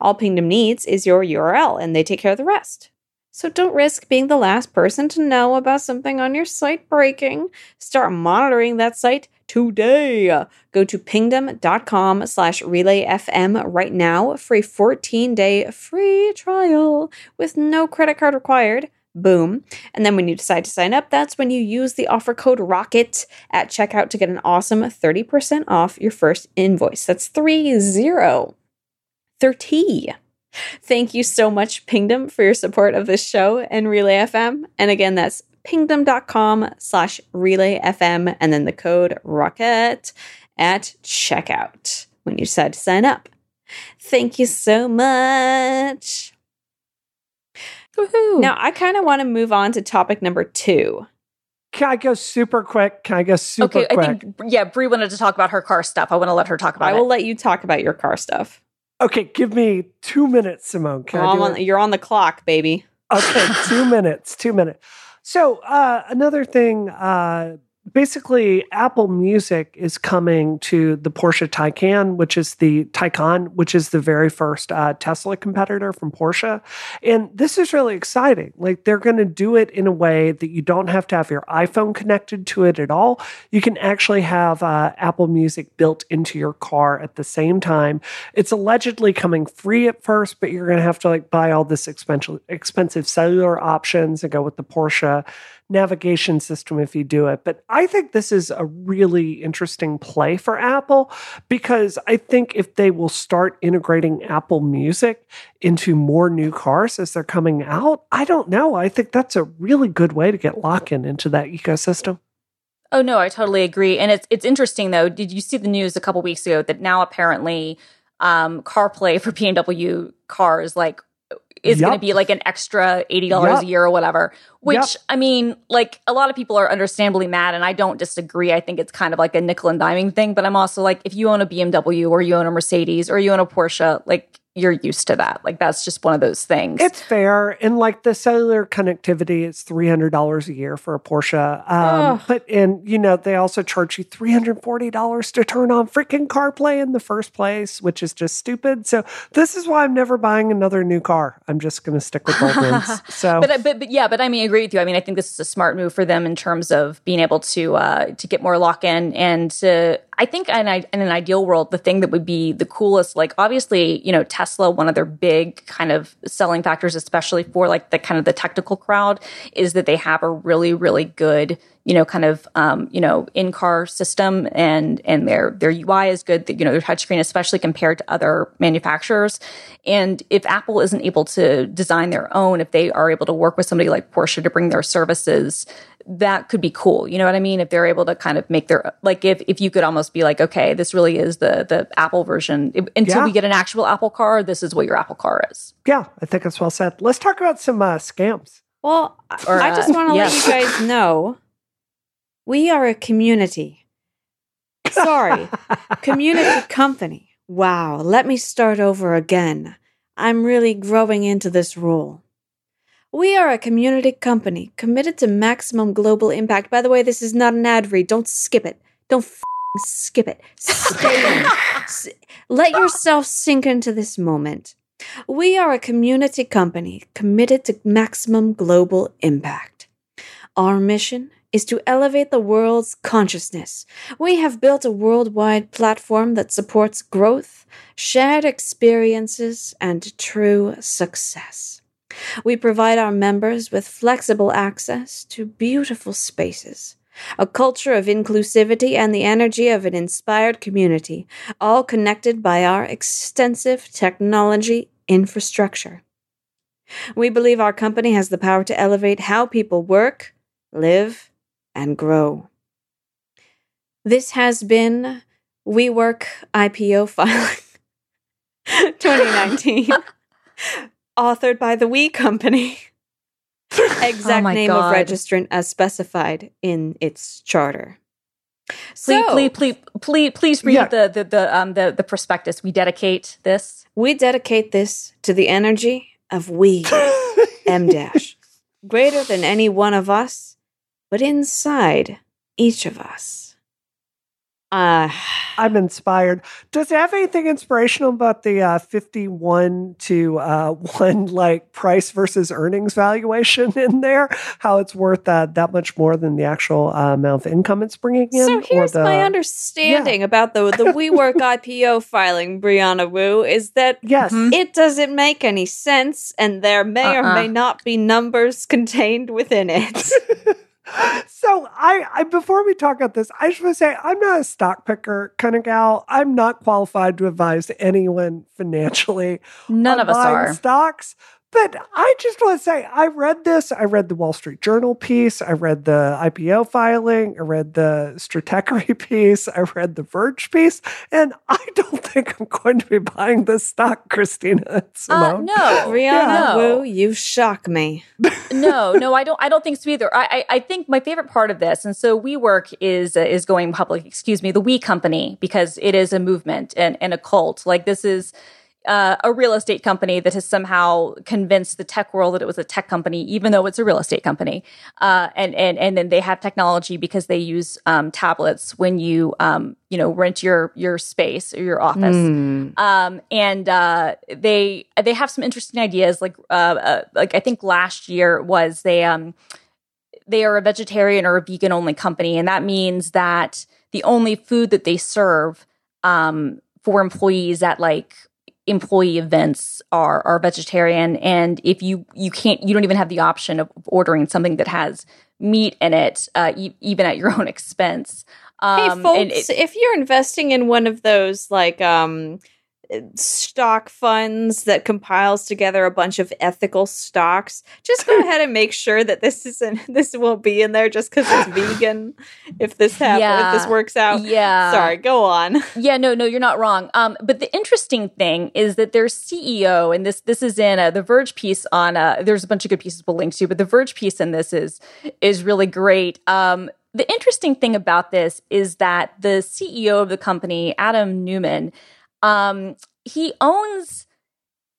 Speaker 1: All Pingdom needs is your URL, and they take care of the rest. So don't risk being the last person to know about something on your site breaking. Start monitoring that site today. Go to pingdom.com slash relayfm right now for a 14-day free trial with no credit card required. Boom. And then when you decide to sign up, that's when you use the offer code ROCKET at checkout to get an awesome 30% off your first invoice. That's 30. 30. Thank you so much, Pingdom, for your support of this show and Relay FM. And again, that's pingdom.com slash relay FM and then the code ROCKET at checkout when you decide to sign up. Thank you so much.
Speaker 3: Woohoo.
Speaker 1: Now, I kind of want to move on to topic number two.
Speaker 2: Can I go super quick? Can I go super
Speaker 3: okay,
Speaker 2: quick?
Speaker 3: I think yeah, Brie wanted to talk about her car stuff. I want to let her talk about
Speaker 1: I
Speaker 3: it.
Speaker 1: I will let you talk about your car stuff.
Speaker 2: Okay, give me two minutes, Simone. Can
Speaker 1: on, you're on the clock, baby.
Speaker 2: Okay, two *laughs* minutes, two minutes. So uh, another thing uh, basically Apple Music is coming to the Porsche Taycan, which is the Taycan, which is the very first uh, Tesla competitor from Porsche. And this is really exciting. Like they're going to do it in a way that you don't have to have your iPhone connected to it at all. You can actually have uh, Apple Music built into your car at the same time. It's allegedly coming free at first, but you're going to have to like buy all this expensive expensive cellular options and go with the Porsche navigation system if you do it. But I think this is a really interesting play for Apple because I think if they will start integrating Apple Music into more new cars as they're coming out, I don't know. I think that's a really good way to get lock in into that ecosystem.
Speaker 3: Oh no, I totally agree. And it's it's interesting though. Did you see the news a couple weeks ago that now apparently um, CarPlay for BMW cars like is yep. going to be like an extra $80 yep. a year or whatever. Which, yep. I mean, like a lot of people are understandably mad, and I don't disagree. I think it's kind of like a nickel and diming thing. But I'm also like, if you own a BMW or you own a Mercedes or you own a Porsche, like you're used to that. Like that's just one of those things.
Speaker 2: It's fair. And like the cellular connectivity, it's three hundred dollars a year for a Porsche. Um, but and you know they also charge you three hundred forty dollars to turn on freaking CarPlay in the first place, which is just stupid. So this is why I'm never buying another new car. I'm just going to stick with ones. *laughs* So,
Speaker 3: but, but but yeah, but I mean, I agree with you. I mean, I think this is a smart move for them in terms of being able to uh, to get more lock in and to I think in, in, an ideal world, the thing that would be the coolest, like obviously, you know, Tesla, one of their big kind of selling factors, especially for like the kind of the technical crowd, is that they have a really, really good, you know, kind of, um, you know, in car system and, and their, their UI is good, you know, their touchscreen, especially compared to other manufacturers. And if Apple isn't able to design their own, if they are able to work with somebody like Porsche to bring their services, that could be cool. You know what I mean? If they're able to kind of make their like if if you could almost be like, okay, this really is the the Apple version. Until yeah. we get an actual Apple car, this is what your Apple car is.
Speaker 2: Yeah, I think that's well said. Let's talk about some uh, scams.
Speaker 1: Well, or, I just want to uh, let you guys *laughs* know we are a community. Sorry, *laughs* community company. Wow, let me start over again. I'm really growing into this role. We are a community company committed to maximum global impact. By the way, this is not an ad read. Don't skip it. Don't skip it. *laughs* Let yourself sink into this moment. We are a community company committed to maximum global impact. Our mission is to elevate the world's consciousness. We have built a worldwide platform that supports growth, shared experiences, and true success. We provide our members with flexible access to beautiful spaces, a culture of inclusivity, and the energy of an inspired community, all connected by our extensive technology infrastructure. We believe our company has the power to elevate how people work, live, and grow. This has been WeWork IPO filing *laughs* 2019 *laughs* authored by the We Company. *laughs* exact oh name God. of registrant as specified in its charter.
Speaker 3: So, please, please, please, please read yeah. the, the, the, um, the, the prospectus. We dedicate this.
Speaker 1: We dedicate this to the energy of we, *laughs* M dash, greater than any one of us, but inside each of us.
Speaker 2: Uh, *sighs* I'm inspired. Does it have anything inspirational about the uh, 51 to uh, *laughs* 1 like price versus earnings valuation in there? How it's worth uh, that much more than the actual uh, amount of income it's bringing in?
Speaker 1: So here's the, my understanding yeah. about the, the WeWork *laughs* IPO filing, Brianna Wu, is that
Speaker 2: yes.
Speaker 1: it doesn't make any sense and there may uh-uh. or may not be numbers contained within it. *laughs*
Speaker 2: so I, I before we talk about this, I just want to say I'm not a stock picker kind of gal. I'm not qualified to advise anyone financially.
Speaker 3: None of us are
Speaker 2: stocks. But I just want to say, I read this. I read the Wall Street Journal piece. I read the IPO filing. I read the Stratechery *laughs* piece. I read the Verge piece. And I don't think I'm going to be buying this stock, Christina Simone. *laughs*
Speaker 3: Uh, no,
Speaker 1: Brianna yeah. Wu, you shock me. *laughs*
Speaker 3: no, no, I don't. I don't think so either. I, I, I think my favorite part of this, and so WeWork is uh, is going public. Excuse me, the We Company, because it is a movement and, and a cult. Like this is uh, a real estate company that has somehow convinced the tech world that it was a tech company, even though it's a real estate company. Uh, and and and then they have technology because they use um, tablets when you um, you know rent your your space or your office. Mm. Um, and uh, they they have some interesting ideas. Like uh, uh, like I think last year was they um they are a vegetarian or a vegan only company, and that means that the only food that they serve um, for employees at like employee events are are vegetarian. And if you you can't you don't even have the option of ordering something that has meat in it uh, e- even at your *laughs* own expense.
Speaker 1: Um, hey folks it, if you're investing in one of those like um stock funds that compiles together a bunch of ethical stocks. Just go *laughs* ahead and make sure that this isn't *laughs* this won't be in there just because it's vegan. If this happens, yeah. if this works out,
Speaker 3: yeah.
Speaker 1: Sorry, go on. *laughs*
Speaker 3: Yeah, no, no, you're not wrong. Um, but the interesting thing is that their CEO, and this this is in a, the Verge piece on. A, there's a bunch of good pieces we'll link to, but the Verge piece in this is is really great. Um, the interesting thing about this is that the CEO of the company, Adam Neumann um, he owns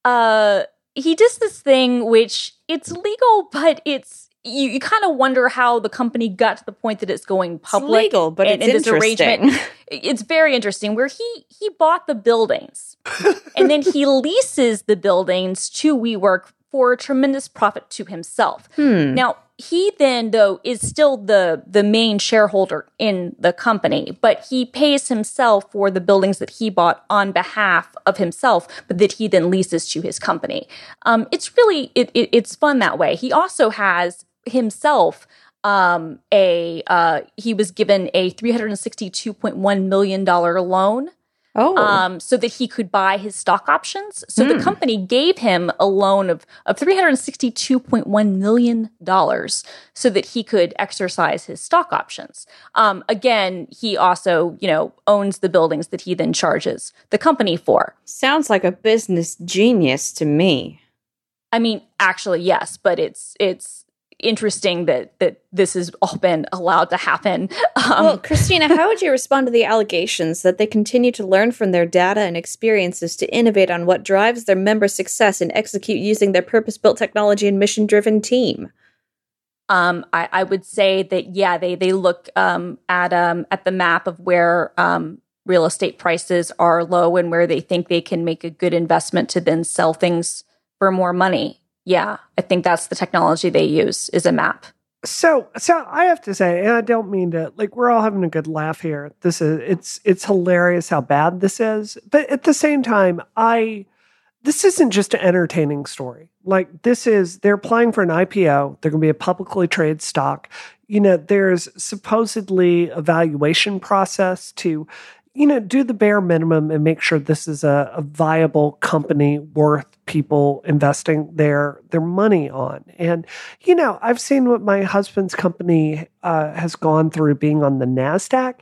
Speaker 3: uh he does this thing which it's legal, but it's you, you kind of wonder how the company got to the point that it's going public.
Speaker 1: It's legal, but and, it's and this arrangement. *laughs*
Speaker 3: It's very interesting where he he bought the buildings and then he *laughs* leases the buildings to WeWork for a tremendous profit to himself.
Speaker 1: Hmm.
Speaker 3: Now, he then though is still the the main shareholder in the company but he pays himself for the buildings that he bought on behalf of himself but that he then leases to his company. Um, it's really it, it, it's fun that way. He also has himself um, a uh, he was given a 362.1 million dollar loan
Speaker 1: Oh.
Speaker 3: Um, so that he could buy his stock options. So mm. the hmm. company gave him a loan of, of $362.1 million so that he could exercise his stock options. Um, again, he also, you know, owns the buildings that he then charges the company for.
Speaker 1: Sounds like a business genius to me.
Speaker 3: I mean, actually, yes, but it's, it's, interesting that that this has all been allowed to happen.
Speaker 1: Um, well, Christina, how would you respond to the allegations that they continue to learn from their data and experiences to innovate on what drives their member success and execute using their purpose-built technology and mission-driven team?
Speaker 3: Um, I, I, would say that yeah, they they look um, at um, at the map of where um, real estate prices are low and where they think they can make a good investment to then sell things for more money yeah, I think that's the technology they use is a map.
Speaker 2: So, so I have to say, and I don't mean to like we're all having a good laugh here. This is it's it's hilarious how bad this is, but at the same time, I this isn't just an entertaining story. Like this is they're applying for an IPO. They're going to be a publicly traded stock. You know, there's supposedly a valuation process to you know, do the bare minimum and make sure this is a, a, viable company worth people investing their their money on. And you know, I've seen what my husband's company uh, has gone through being on the Nasdaq.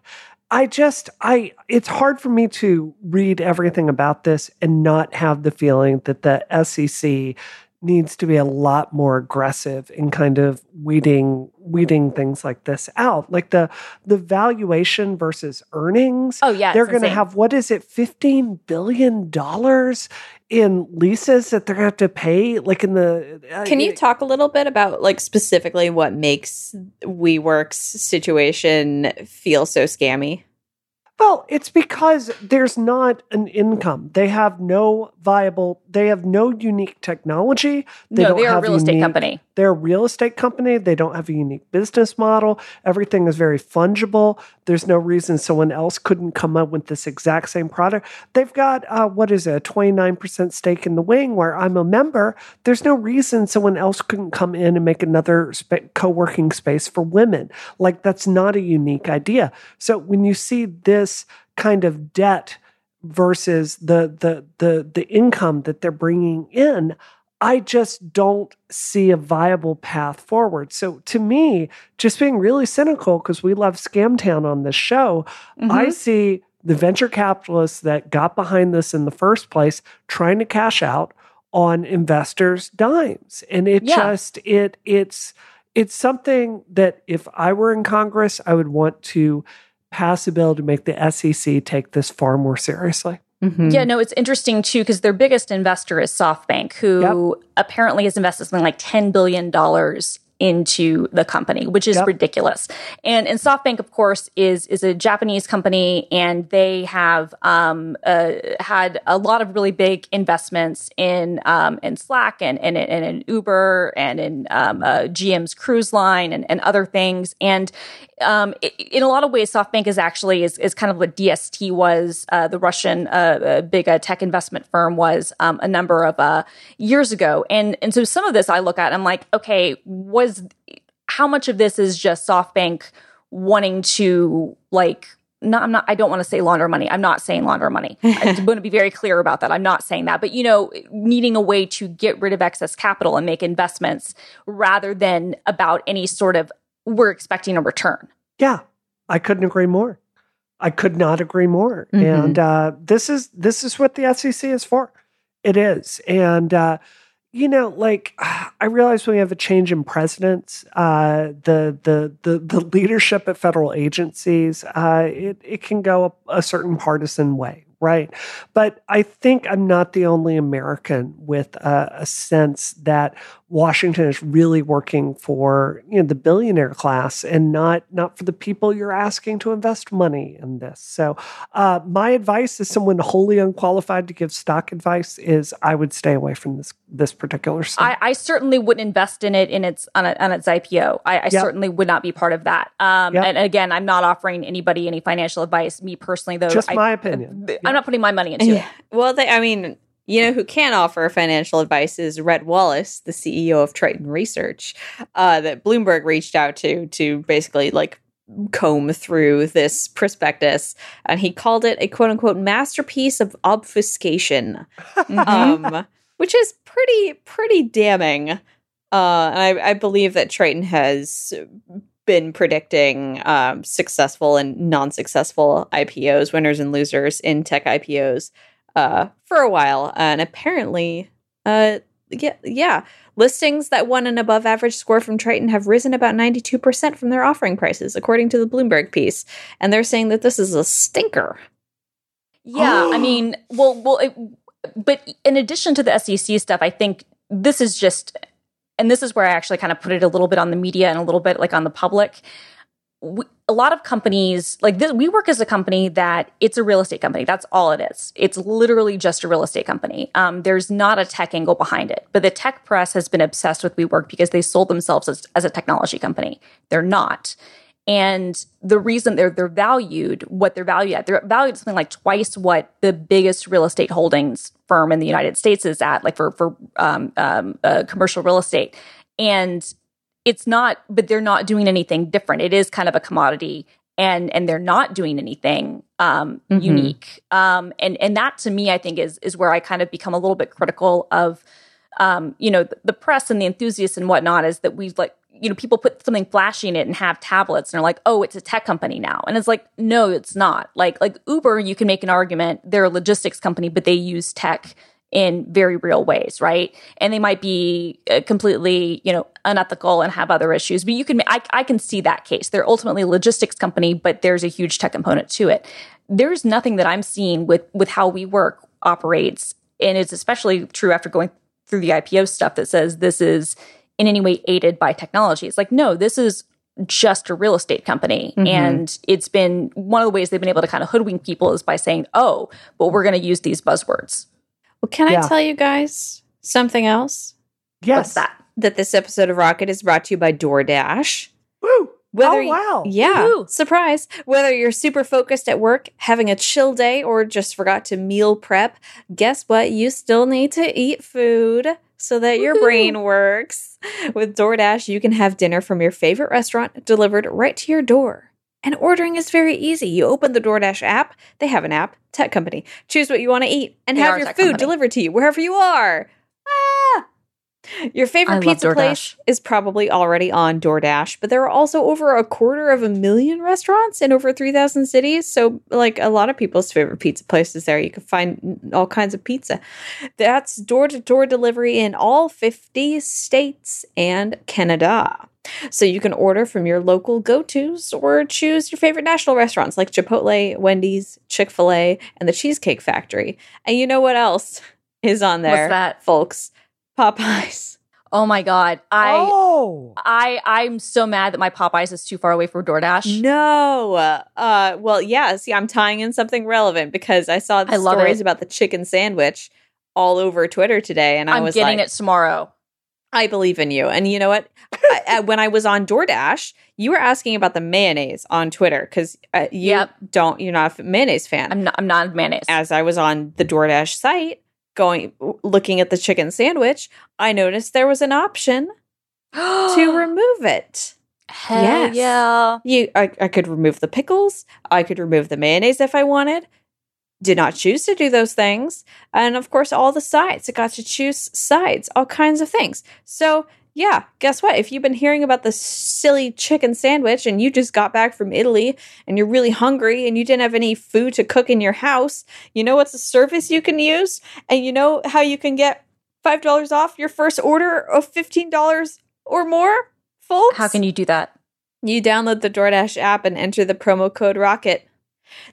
Speaker 2: I just I it's hard for me to read everything about this and not have the feeling that the SEC needs to be a lot more aggressive in kind of weeding weeding things like this out. Like the the valuation versus earnings
Speaker 3: oh yeah
Speaker 2: they're going to have what is it 15 billion dollars in leases that they're going to have to pay like in the
Speaker 1: uh, can you talk a little bit about like specifically what makes WeWork's situation feel so scammy?
Speaker 2: Well, it's because there's not an income. They have no viable, they have no unique technology.
Speaker 3: They no, they're a real unique, estate company.
Speaker 2: They're a real estate company. They don't have a unique business model. Everything is very fungible. There's no reason someone else couldn't come up with this exact same product. They've got, uh, what is it, a 29% stake in the wing where I'm a member. There's no reason someone else couldn't come in and make another sp- co working space for women. Like, that's not a unique idea. So when you see this kind of debt versus the the the the income that they're bringing in I just don't see a viable path forward. So to me, just being really cynical because we love Scamtown on this show, mm-hmm. I see the venture capitalists that got behind this in the first place trying to cash out on investors' dimes. And it yeah. just it it's it's something that if I were in Congress, I would want to pass a bill to make the SEC take this far more seriously.
Speaker 3: Mm-hmm. Yeah, no, it's interesting too because their biggest investor is SoftBank, who yep. apparently has invested something like $10 billion into the company, which is yep. ridiculous. And and SoftBank, of course, is is a Japanese company, and they have um, uh, had a lot of really big investments in um, in Slack and and, and in Uber and in um, uh, GM's cruise line and, and other things. And um, in a lot of ways, SoftBank is actually is, is kind of what DST was, uh, the Russian uh, uh, big uh, tech investment firm was um, a number of uh, years ago. And and so some of this I look at, I'm like, okay, was how much of this is just SoftBank wanting to like not, I'm not, I don't want to say launder money. I'm not saying launder money. I'm going to be very clear about that. I'm not saying that, but you know, needing a way to get rid of excess capital and make investments rather than about any sort of we're expecting a return.
Speaker 2: Yeah, I couldn't agree more. I could not agree more. Mm-hmm. And uh, this is this is what the SEC is for. It is, and uh, you know, like *sighs* I realize when we have a change in presidents, uh, the, the the the leadership at federal agencies, uh, it it can go a, a certain partisan way right? But I think I'm not the only American with a, a, sense that Washington is really working for you know the billionaire class and not not for the people you're asking to invest money in this. So uh, my advice is someone wholly unqualified to give stock advice is I would stay away from this this particular
Speaker 3: stock. I, I certainly wouldn't invest in it in its on, a, on its IPO. I, I yep. certainly would not be part of that. Um, yep. and, again, I'm not offering anybody any financial advice. Me personally, though,
Speaker 2: just I, my opinion.
Speaker 3: I'm not putting my money into yeah.
Speaker 1: it. Well, they, I mean, you know who can offer financial advice is Rhett Wallace, the CEO of Triton Research, uh, that Bloomberg reached out to to basically like comb through this prospectus, and he called it a quote unquote masterpiece of obfuscation, *laughs* um, which is pretty pretty damning. Uh, and I, I believe that Triton has been predicting um, successful and non-successful IPOs, winners and losers in tech IPOs uh, for a while, and apparently, uh, yeah, yeah, listings that won an above average score from Triton have risen about ninety two percent from their offering prices, according to the Bloomberg piece, and they're saying that this is a stinker.
Speaker 3: Yeah, I mean, well, well, it, but in addition to the SEC stuff, I think this is just, and this is where I actually kind of put it a little bit on the media and a little bit like on the public we, a lot of companies like this, WeWork as a company that it's a real estate company. That's all it is. It's literally just a real estate company. Um, there's not a tech angle behind it, but the tech press has been obsessed with WeWork because they sold themselves as, as a technology company. They're not. And the reason they're they're valued, what they're valued at, they're valued something like twice what the biggest real estate holdings firm in the United States is at, like for for um, um, uh, commercial real estate. And it's not, but they're not doing anything different. It is kind of a commodity and and they're not doing anything um, mm-hmm. unique. Um, and and that to me, I think is is where I kind of become a little bit critical of, um, you know, the, the, press and the enthusiasts and whatnot. Is that we've like you know people put something flashy in it and have tablets and they're like, oh, it's a tech company now, and it's like, no, it's not. Like like Uber, you can make an argument they're a logistics company, but they use tech in very real ways, right? And they might be uh, completely, you know, unethical and have other issues. But you can, I, I can see that case. They're ultimately a logistics company, but there's a huge tech component to it. There's nothing that I'm seeing with with how WeWork operates, and it's especially true after going through the IPO stuff that says this is in any way aided by technology. It's like no, this is just a real estate company. Mm-hmm. And it's been one of the ways they've been able to kind of hoodwink people is by saying, oh, but we're going to use these buzzwords.
Speaker 1: Well, can yeah. I tell you guys something else?
Speaker 2: Yes.
Speaker 3: What's that?
Speaker 1: That this episode of Rocket is brought to you by DoorDash.
Speaker 2: Woo! Whether oh, wow.
Speaker 1: yeah. Woo-hoo. Surprise. Whether you're super focused at work, having a chill day, or just forgot to meal prep, guess what? You still need to eat food so that your Woo-hoo. brain works. With DoorDash, you can have dinner from your favorite restaurant delivered right to your door. And ordering is very easy. You open the DoorDash app, they have an app, tech company. Choose what you want to eat and they have your food company. delivered to you wherever you are. Ah! Your favorite I pizza place is probably already on DoorDash, but there are also over a quarter of a million restaurants in over 3,000 cities. So, like a lot of people's favorite pizza places there, you can find all kinds of pizza. That's door to door delivery in all 50 states and Canada. So you can order from your local go tos or choose your favorite national restaurants like Chipotle, Wendy's, Chick fil A, and the Cheesecake Factory. And you know what else *laughs* is on there,
Speaker 3: What's that?
Speaker 1: folks? Popeyes. *laughs*
Speaker 3: Oh my god. I
Speaker 2: oh,
Speaker 3: I I'm so mad that my Popeyes is too far away from DoorDash.
Speaker 1: No. Uh, well, yeah. See, I'm tying in something relevant because I saw the
Speaker 3: I
Speaker 1: stories about the chicken sandwich all over Twitter today, and I
Speaker 3: I'm
Speaker 1: was
Speaker 3: getting
Speaker 1: like,
Speaker 3: it tomorrow.
Speaker 1: I believe in you. And you know what? I, *laughs* when I was on DoorDash, you were asking about the mayonnaise on Twitter because uh, you
Speaker 3: Yep.
Speaker 1: don't, you're not a mayonnaise fan.
Speaker 3: I'm not I'm not mayonnaise.
Speaker 1: As I was on the DoorDash site, going looking at the chicken sandwich, I noticed there was an option to *gasps* remove it.
Speaker 3: Hell
Speaker 1: Yes.
Speaker 3: yeah.
Speaker 1: You, I, I could remove the pickles. I could remove the mayonnaise if I wanted. Did not choose to do those things. And of course, all the sides. I got to choose sides, all kinds of things. So, yeah, guess what? If you've been hearing about the silly chicken sandwich and you just got back from Italy and you're really hungry and you didn't have any food to cook in your house, you know what's a service you can use? And you know how you can get $5 off your first order of $15 or more, folks?
Speaker 3: How can you do that?
Speaker 1: You download the DoorDash app and enter the promo code ROCKET.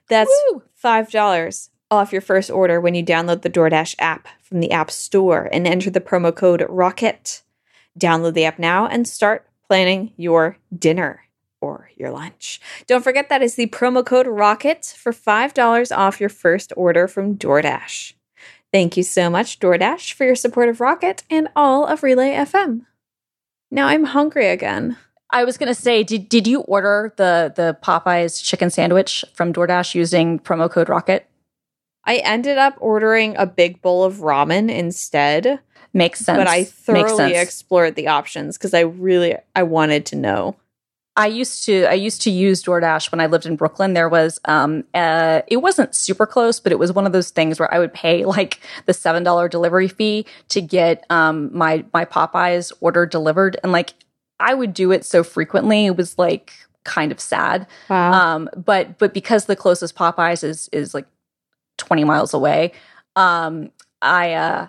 Speaker 1: That's
Speaker 3: Woo!
Speaker 1: $5 off your first order when you download the DoorDash app from the App Store and enter the promo code ROCKET. Download the app now and start planning your dinner or your lunch. Don't forget that is the promo code ROCKET for $5 off your first order from DoorDash. Thank you so much, DoorDash, for your support of Rocket and all of Relay FM. Now I'm hungry again.
Speaker 3: I was gonna say, did did you order the the Popeyes chicken sandwich from DoorDash using promo code Rocket?
Speaker 1: I ended up ordering a big bowl of ramen instead,
Speaker 3: Makes sense.
Speaker 1: but I thoroughly explored the options because I really I wanted to know.
Speaker 3: I used to I used to use DoorDash when I lived in Brooklyn. There was um uh it wasn't super close, but it was one of those things where I would pay *laughs* like the seven dollar delivery fee to get um my my Popeyes order delivered, and like I would do it so frequently, it was like kind of sad.
Speaker 1: Wow.
Speaker 3: Um, but but because the closest Popeyes is is like twenty miles away, um, I uh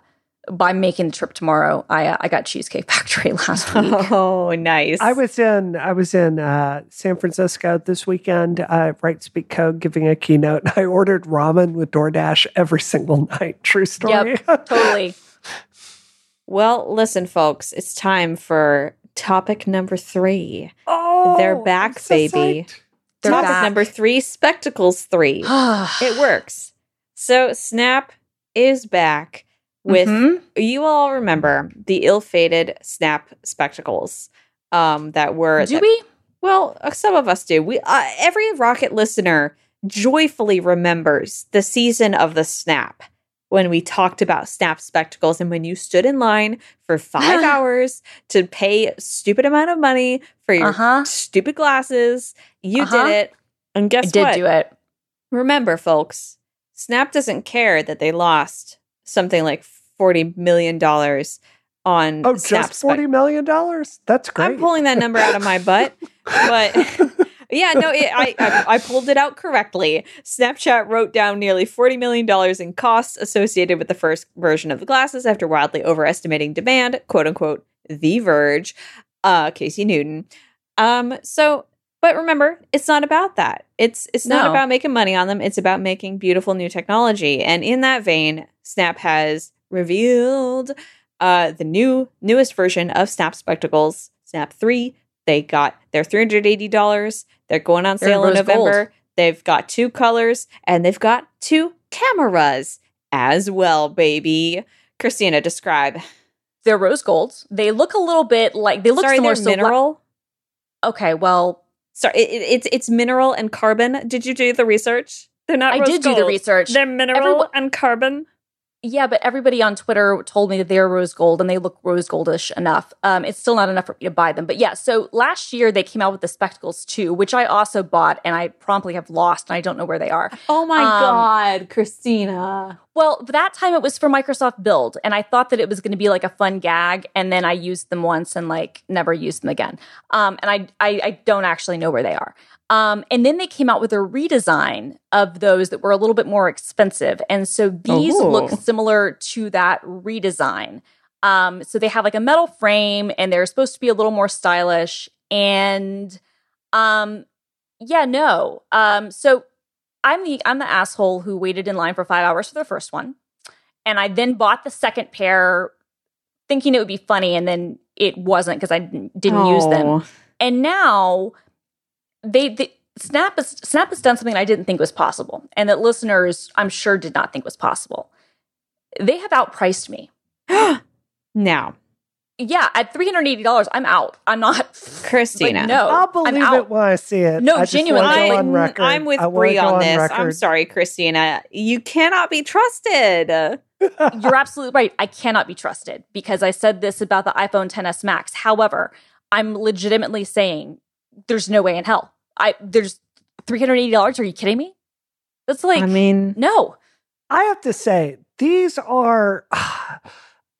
Speaker 3: by making the trip tomorrow, I uh, I got Cheesecake Factory *laughs* last week.
Speaker 1: oh, nice.
Speaker 2: I was in I was in uh, San Francisco this weekend. Uh, Write/Speak/Code giving a keynote. *laughs* I ordered ramen with DoorDash every single *laughs* night. True story.
Speaker 3: Yep, totally.
Speaker 1: well, listen, folks, it's time for topic number three.
Speaker 2: oh,
Speaker 1: They're back,
Speaker 2: so
Speaker 1: baby.
Speaker 3: They're
Speaker 1: topic
Speaker 3: back.
Speaker 1: number three: spectacles three. *sighs* it works. So Snap is back with
Speaker 3: Mhm.
Speaker 1: you all remember the ill-fated Snap spectacles um, that were
Speaker 3: Do we?
Speaker 1: Well, uh, some of us do. We uh, every Rocket listener joyfully remembers the season of the Snap when we talked about Snap spectacles and when you stood in line for five *laughs* hours to pay a stupid amount of money for your
Speaker 3: Uh huh.
Speaker 1: stupid glasses. You
Speaker 3: Uh-huh.
Speaker 1: did it, and guess
Speaker 3: I did
Speaker 1: what?
Speaker 3: do it.
Speaker 1: Remember, folks, Snap doesn't care that they lost something like forty million dollars on
Speaker 2: Oh,
Speaker 1: Snap
Speaker 2: just forty million dollars? That's great.
Speaker 1: I'm pulling that number out of my butt, *laughs* but *laughs* yeah, no, it, I, I I pulled it out correctly. Snapchat wrote down nearly forty million dollars in costs associated with the first version of the glasses after wildly overestimating demand. "Quote unquote," The Verge, uh, Casey Newton. Um, so, but remember, it's not about that. It's it's not
Speaker 3: No.
Speaker 1: about making money on them. It's about making beautiful new technology. And in that vein, Snap has revealed uh, the new newest version of Snap Spectacles, Snap 3. They got their $380. They're going on sale in November.
Speaker 3: gold.
Speaker 1: They've got two colors and they've got two cameras as well, baby. Christina, describe.
Speaker 3: They're rose golds. They look a little bit like they look
Speaker 1: Sorry,
Speaker 3: similar.
Speaker 1: they're
Speaker 3: so la-
Speaker 1: mineral.
Speaker 3: okay, well,
Speaker 1: Sorry, it, it- it's it's mineral and carbon. Did you do the research? They're not.
Speaker 3: I
Speaker 1: rose
Speaker 3: did do the research.
Speaker 1: They're mineral
Speaker 3: Everyone-
Speaker 1: and carbon.
Speaker 3: Yeah, but everybody on Twitter told me that they're rose gold and they look rose goldish enough. Um, it's still not enough for me to buy them. But yeah, so last year they came out with the spectacles too, which I also bought and I promptly have lost and I don't know where they are.
Speaker 1: Oh my
Speaker 3: Um,
Speaker 1: god, Christina!
Speaker 3: Well, that time it was for Microsoft Build, and I thought that it was going to be like a fun gag, and then I used them once and like never used them again. Um, and I, I I don't actually know where they are. Um, and then they came out with a redesign of those that were a little bit more expensive, and so these
Speaker 1: Ooh.
Speaker 3: look similar to that redesign. Um, so they have like a metal frame, and they're supposed to be a little more stylish. And um yeah, no. Um so I'm the I'm the asshole who waited in line for 5 hours for the first one. And I then bought the second pair thinking it would be funny and then it wasn't because I didn't, didn't oh. use them. And now they, they Snap has, Snap has done something I didn't think was possible and that listeners I'm sure did not think was possible. They have outpriced me. *gasps*
Speaker 1: now,
Speaker 3: yeah, at three hundred eighty dollars, I'm out. I'm not
Speaker 1: Christina.
Speaker 3: Like, no,
Speaker 2: I'll believe it when I see it.
Speaker 3: No, genuinely,
Speaker 1: I, am with Brie on, on this. Record. I'm sorry, Christina. You cannot be trusted. *laughs*
Speaker 3: You're absolutely right. I cannot be trusted because I said this about the iPhone 10s Max. However, I'm legitimately saying there's no way in hell. I there's three hundred eighty dollars. Are you kidding me? That's like, I mean, no.
Speaker 2: I have to say, these are. *sighs*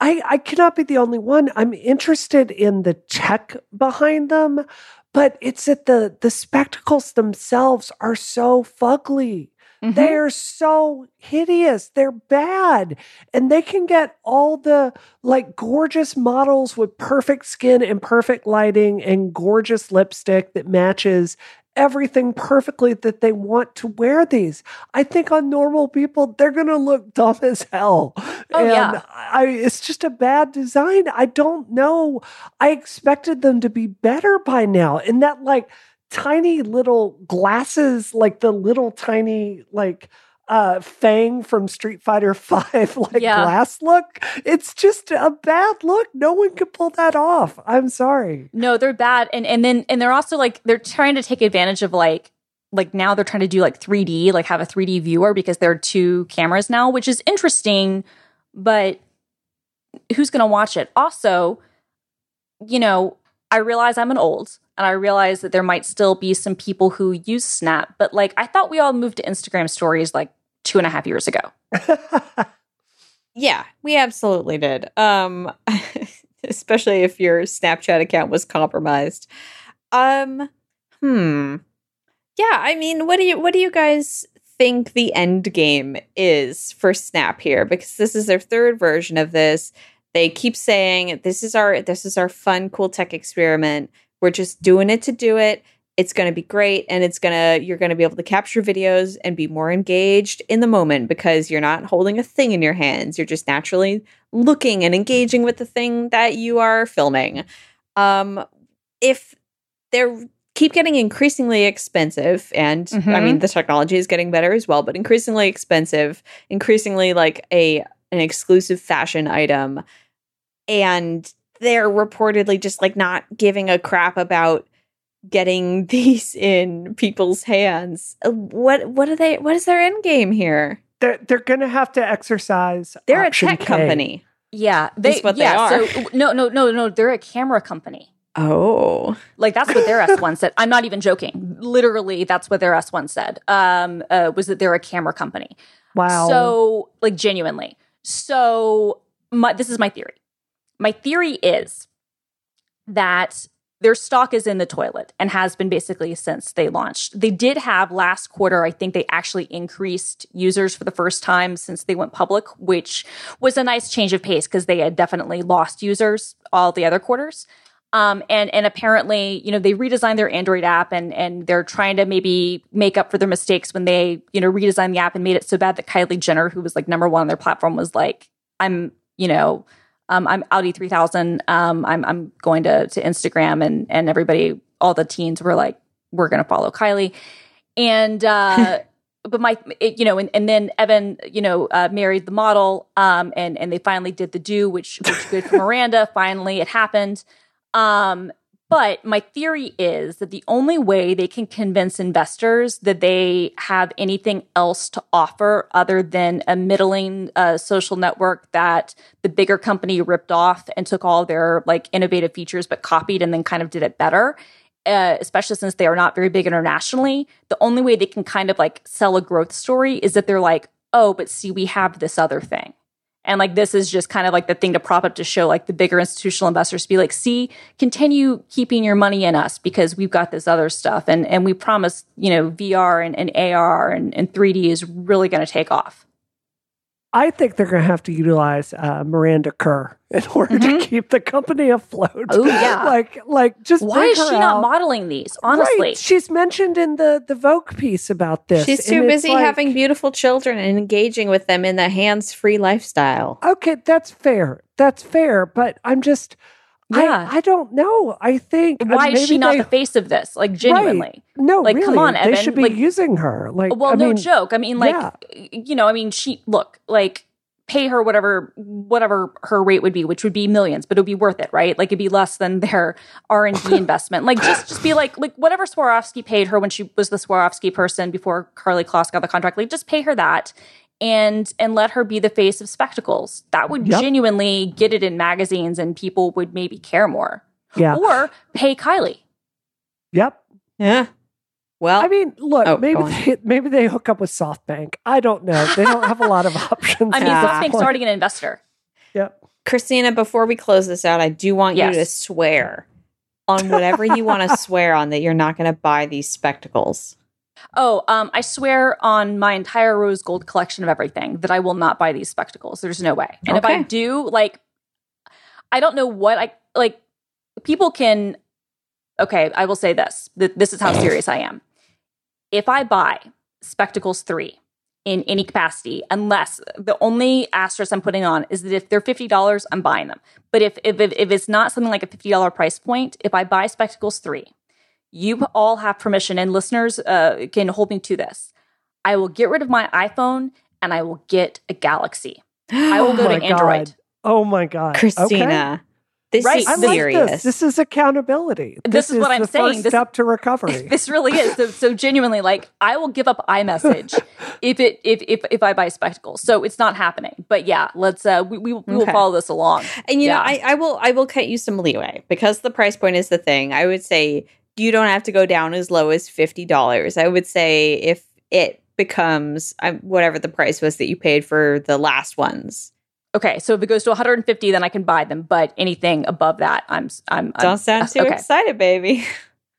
Speaker 2: I, I cannot be the only one. I'm interested in the tech behind them, but it's that the the spectacles themselves are so fugly. Mm-hmm. They're so hideous. They're bad. And they can get all the like gorgeous models with perfect skin and perfect lighting and gorgeous lipstick that matches everything perfectly that they want to wear these. I think on normal people, they're going to look *laughs* dumb as hell.
Speaker 3: Oh, and yeah.
Speaker 2: I, it's just a bad design. I don't know. I expected them to be better by now. And that, like, tiny little glasses, like the little tiny, like, uh Fang from Street Fighter *laughs* 5 like yeah. glass look. It's just a bad look. No one could pull that off. I'm sorry.
Speaker 3: No, they're bad. And and then and they're also like they're trying to take advantage of like like now they're trying to do like 3D, like have a 3D viewer because there are two cameras now, which is interesting, but who's going to watch it? Also, you know, I realize I'm an old and I realize that there might still be some people who use Snap, but like I thought we all moved to Instagram stories like two and a half years ago. *laughs*
Speaker 1: yeah, we absolutely did. Um, *laughs* especially if your Snapchat account was compromised. Um, hmm. Yeah, I mean, what do you what do you guys think the end game is for Snap here? Because this is their third version of this. They keep saying this is our this is our fun, cool tech experiment. We're just doing it to do it it's going to be great and it's going to you're going to be able to capture videos and be more engaged in the moment because you're not holding a thing in your hands you're just naturally looking and engaging with the thing that you are filming um if they're keep getting increasingly expensive and mm-hmm. i mean mm-hmm. the technology is getting better as well but increasingly expensive increasingly like a an exclusive fashion item and they're reportedly just like not giving a crap about getting *laughs* these in people's hands. Uh, what what are they what is their end game here?
Speaker 2: They're they're gonna have to exercise.
Speaker 1: They're a tech
Speaker 2: K.
Speaker 1: company.
Speaker 3: Yeah, they
Speaker 1: what
Speaker 3: yeah,
Speaker 1: they are.
Speaker 3: So no, no, no, no. They're a camera company.
Speaker 1: Oh,
Speaker 3: like that's what their S one said. I'm not even joking. Literally, that's what their S one said. Um, uh, was that they're a camera company.
Speaker 2: Wow.
Speaker 3: So, like, genuinely. So, my, this is my theory. My theory is that their stock is in the toilet and has been basically since they launched. They did have last quarter, I think they actually increased users for the first time since they went public, which was a nice change of pace because they had definitely lost users all the other quarters. Um, and and apparently, you know, they redesigned their Android app and and they're trying to maybe make up for their mistakes when they, you know, redesigned the app and made it so bad that Kylie Jenner, who was like number one on their platform, was like, I'm, you know, um, I'm Audi 3000. Um, I'm, I'm going to, to Instagram and, and everybody, all the teens were like, we're going to follow Kylie. And, uh, *laughs* but my, it, you know, and, and then Evan, you know, uh, married the model, um, and, and they finally did the do, which, which good for *laughs* Miranda. finally, it happened. Um, but my theory is that the only way they can convince investors that they have anything else to offer other than a middling uh, social network that the bigger company ripped off and took all their like innovative features but copied and then kind of did it better uh, especially since they are not very big internationally, the only way they can kind of like sell a growth story is that they're like, oh, but see, we have this other thing. And like this is just kind of like the thing to prop up to show like the bigger institutional investors to be like, see, continue keeping your money in us because we've got this other stuff. And and we promise, you know, VR and, and AR and, and 3D is really going to take off.
Speaker 2: I think they're going to have to utilize uh, Miranda Kerr in *laughs* order
Speaker 3: Mhm.
Speaker 2: to keep the company afloat.
Speaker 3: Oh, yeah. *laughs*
Speaker 2: like like just
Speaker 3: Why is
Speaker 2: her
Speaker 3: she not
Speaker 2: out.
Speaker 3: modeling these? Honestly,
Speaker 2: Right. She's mentioned in the the Vogue piece about this.
Speaker 1: She's too busy
Speaker 2: like,
Speaker 1: having beautiful children and engaging with them in the hands free lifestyle.
Speaker 2: Okay, that's fair. That's fair. But I'm just,
Speaker 3: Yeah.
Speaker 2: I, I don't know. I think
Speaker 3: why is
Speaker 2: maybe
Speaker 3: she not
Speaker 2: they-
Speaker 3: the face of this? Like genuinely.
Speaker 2: No,
Speaker 3: like,
Speaker 2: really,
Speaker 3: come on,
Speaker 2: they should be
Speaker 3: like-
Speaker 2: using her. Like,
Speaker 3: Well,
Speaker 2: I
Speaker 3: no
Speaker 2: mean,
Speaker 3: joke. I mean, like,
Speaker 2: yeah.
Speaker 3: you know, I mean, she look like pay her whatever whatever her rate would be, which would be millions, but it would be worth it, right? Like it'd be less than their R and D *laughs* investment. Like just just be like like whatever Swarovski paid her when she was the Swarovski person before Karlie Kloss got the contract. Like just pay her that. And and let her be the face of spectacles. That would
Speaker 2: Yep.
Speaker 3: genuinely get it in magazines, and people would maybe care more.
Speaker 2: Yeah.
Speaker 3: Or pay Kylie.
Speaker 2: Yep.
Speaker 1: Yeah. Well,
Speaker 2: I mean, look,
Speaker 1: Oh,
Speaker 2: maybe they, maybe they hook up with SoftBank. I don't know. They don't have a lot of *laughs* options.
Speaker 3: I mean,
Speaker 1: Yeah.
Speaker 3: SoftBank's
Speaker 2: Like,
Speaker 3: already an investor.
Speaker 2: Yep.
Speaker 1: Christina, before we close this out, I do want you to swear on whatever you want to *laughs* swear on that you're not going to buy these spectacles.
Speaker 3: Oh, um, I swear on my entire rose gold collection of everything that I will not buy these spectacles. There's no way. And if I do, like, I don't know what I like. People can. Okay, I will say this. Th- this is how serious I am. If I buy spectacles three in any capacity, unless the only asterisk I'm putting on is that if they're fifty dollars, I'm buying them. But if if if, if it's not something like a fifty dollar price point, if I buy spectacles three, you all have permission, and listeners uh, can hold me to this. I will get rid of my iPhone and I will get a Galaxy. I will *gasps*
Speaker 2: Oh
Speaker 3: go
Speaker 2: my
Speaker 3: to Android.
Speaker 2: God. Oh my god,
Speaker 1: Christina, this
Speaker 3: Right.
Speaker 1: is
Speaker 2: Okay. I like
Speaker 1: serious.
Speaker 2: this. This is accountability.
Speaker 3: This is what I'm
Speaker 2: the
Speaker 3: saying.
Speaker 2: First
Speaker 3: This-
Speaker 2: step to *laughs* recovery. *laughs*
Speaker 3: This really is so, so genuinely like I will give up iMessage *laughs* if it if, if if I buy spectacles. So it's not happening. But yeah, let's uh we we, we will follow this along.
Speaker 1: And you
Speaker 3: Yeah.
Speaker 1: know, I, I will I will cut you some leeway because the price point is the thing. I would say you don't have to go down as low as fifty dollars. I would say if it becomes um, whatever the price was that you paid for the last ones.
Speaker 3: Okay, so if it goes to 150, then I can buy them. But anything above that, I'm I'm, I'm
Speaker 1: Don't sound *laughs* too
Speaker 3: okay.
Speaker 1: excited, baby.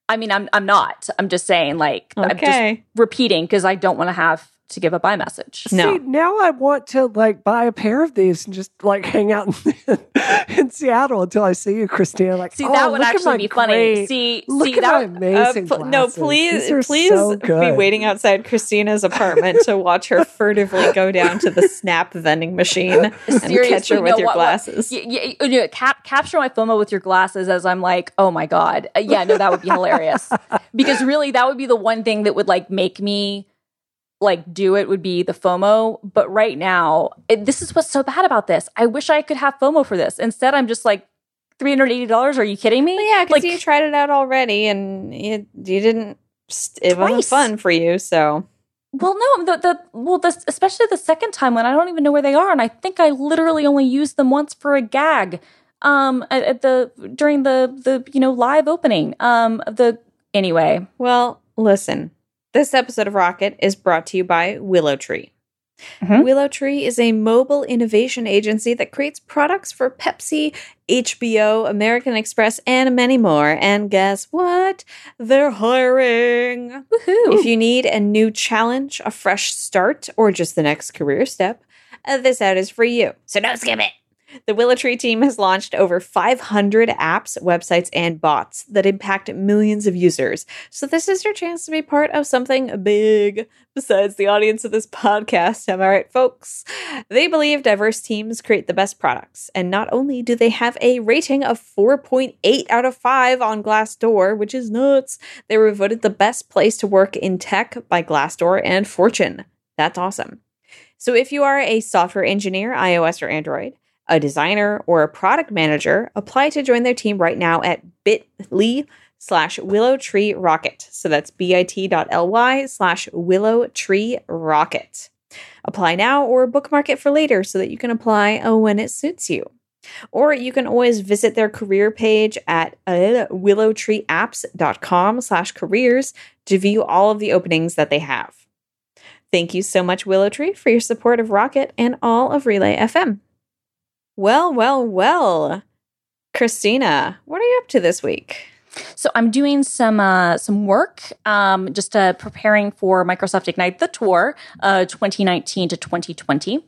Speaker 3: I mean, I'm I'm not. I'm just saying, like, I'm just repeating because I don't want to have to give a iMessage.
Speaker 1: message.
Speaker 2: See, now I want to like buy a pair of these and just like hang out in, *laughs* in Seattle until I see you, Christina. Like,
Speaker 3: See,
Speaker 2: oh,
Speaker 3: that would actually be funny.
Speaker 2: great-
Speaker 3: See,
Speaker 2: look
Speaker 3: see
Speaker 2: at
Speaker 3: that
Speaker 2: my amazing
Speaker 1: Uh, pl- no, please, please
Speaker 2: so
Speaker 1: be waiting outside Christina's apartment to watch her *laughs* furtively go down to the Snap vending machine and
Speaker 3: Seriously,
Speaker 1: catch her with
Speaker 3: no,
Speaker 1: your
Speaker 3: what- what-
Speaker 1: glasses.
Speaker 3: Y- y- you know, cap- capture my FOMO with your glasses as I'm like, oh my god, Uh, yeah, no, that would be hilarious. *laughs* because really, that would be the one thing that would like make me like do it would be the FOMO. But right now, it, this is what's so bad about this. I wish I could have FOMO for this. Instead, I'm just like three hundred eighty dollars. Are you kidding me?
Speaker 1: Well, yeah, because
Speaker 3: like
Speaker 1: you tried it out already and you, you didn't. It wasn't fun for you, so
Speaker 3: Well, no, the the well, the, especially the second time when I don't even know where they are, and I think I literally only used them once for a gag, um, at, at the during the the you know live opening, um, the anyway.
Speaker 1: well. Listen, this episode of Rocket is brought to you by Willow Tree.
Speaker 3: Mhm.
Speaker 1: Willow Tree is a mobile innovation agency that creates products for Pepsi, HBO, American Express, and many more. And guess what? They're hiring.
Speaker 3: Woohoo!
Speaker 1: If you need a new challenge, a fresh start, or just the next career step, uh, this ad is for you. So don't skip it. The Willow Tree team has launched over 500 apps, websites, and bots that impact millions of users. So this is your chance to be part of something big besides the audience of this podcast. Am I right, folks? They believe diverse teams create the best products. And not only do they have a rating of 4.8 out of 5 on Glassdoor, which is nuts, they were voted the best place to work in tech by Glassdoor and Fortune. That's awesome. So if you are a software engineer, iOS or Android, a designer, or a product manager, apply to join their team right now at bit.ly slash willow tree rocket. So that's bit.ly slash willow tree rocket. Apply now or bookmark it for later so that you can apply uh, when it suits you. Or you can always visit their career page at uh, willowtreeapps.com slash careers to view all of the openings that they have. Thank you so much, Willow Tree, for your support of Rocket and all of Relay FM. Well, well, well. Christina, what are you up to this week?
Speaker 3: So I'm doing some uh, some work, um, just uh, preparing for Microsoft Ignite the tour, uh, 2019 to 2020.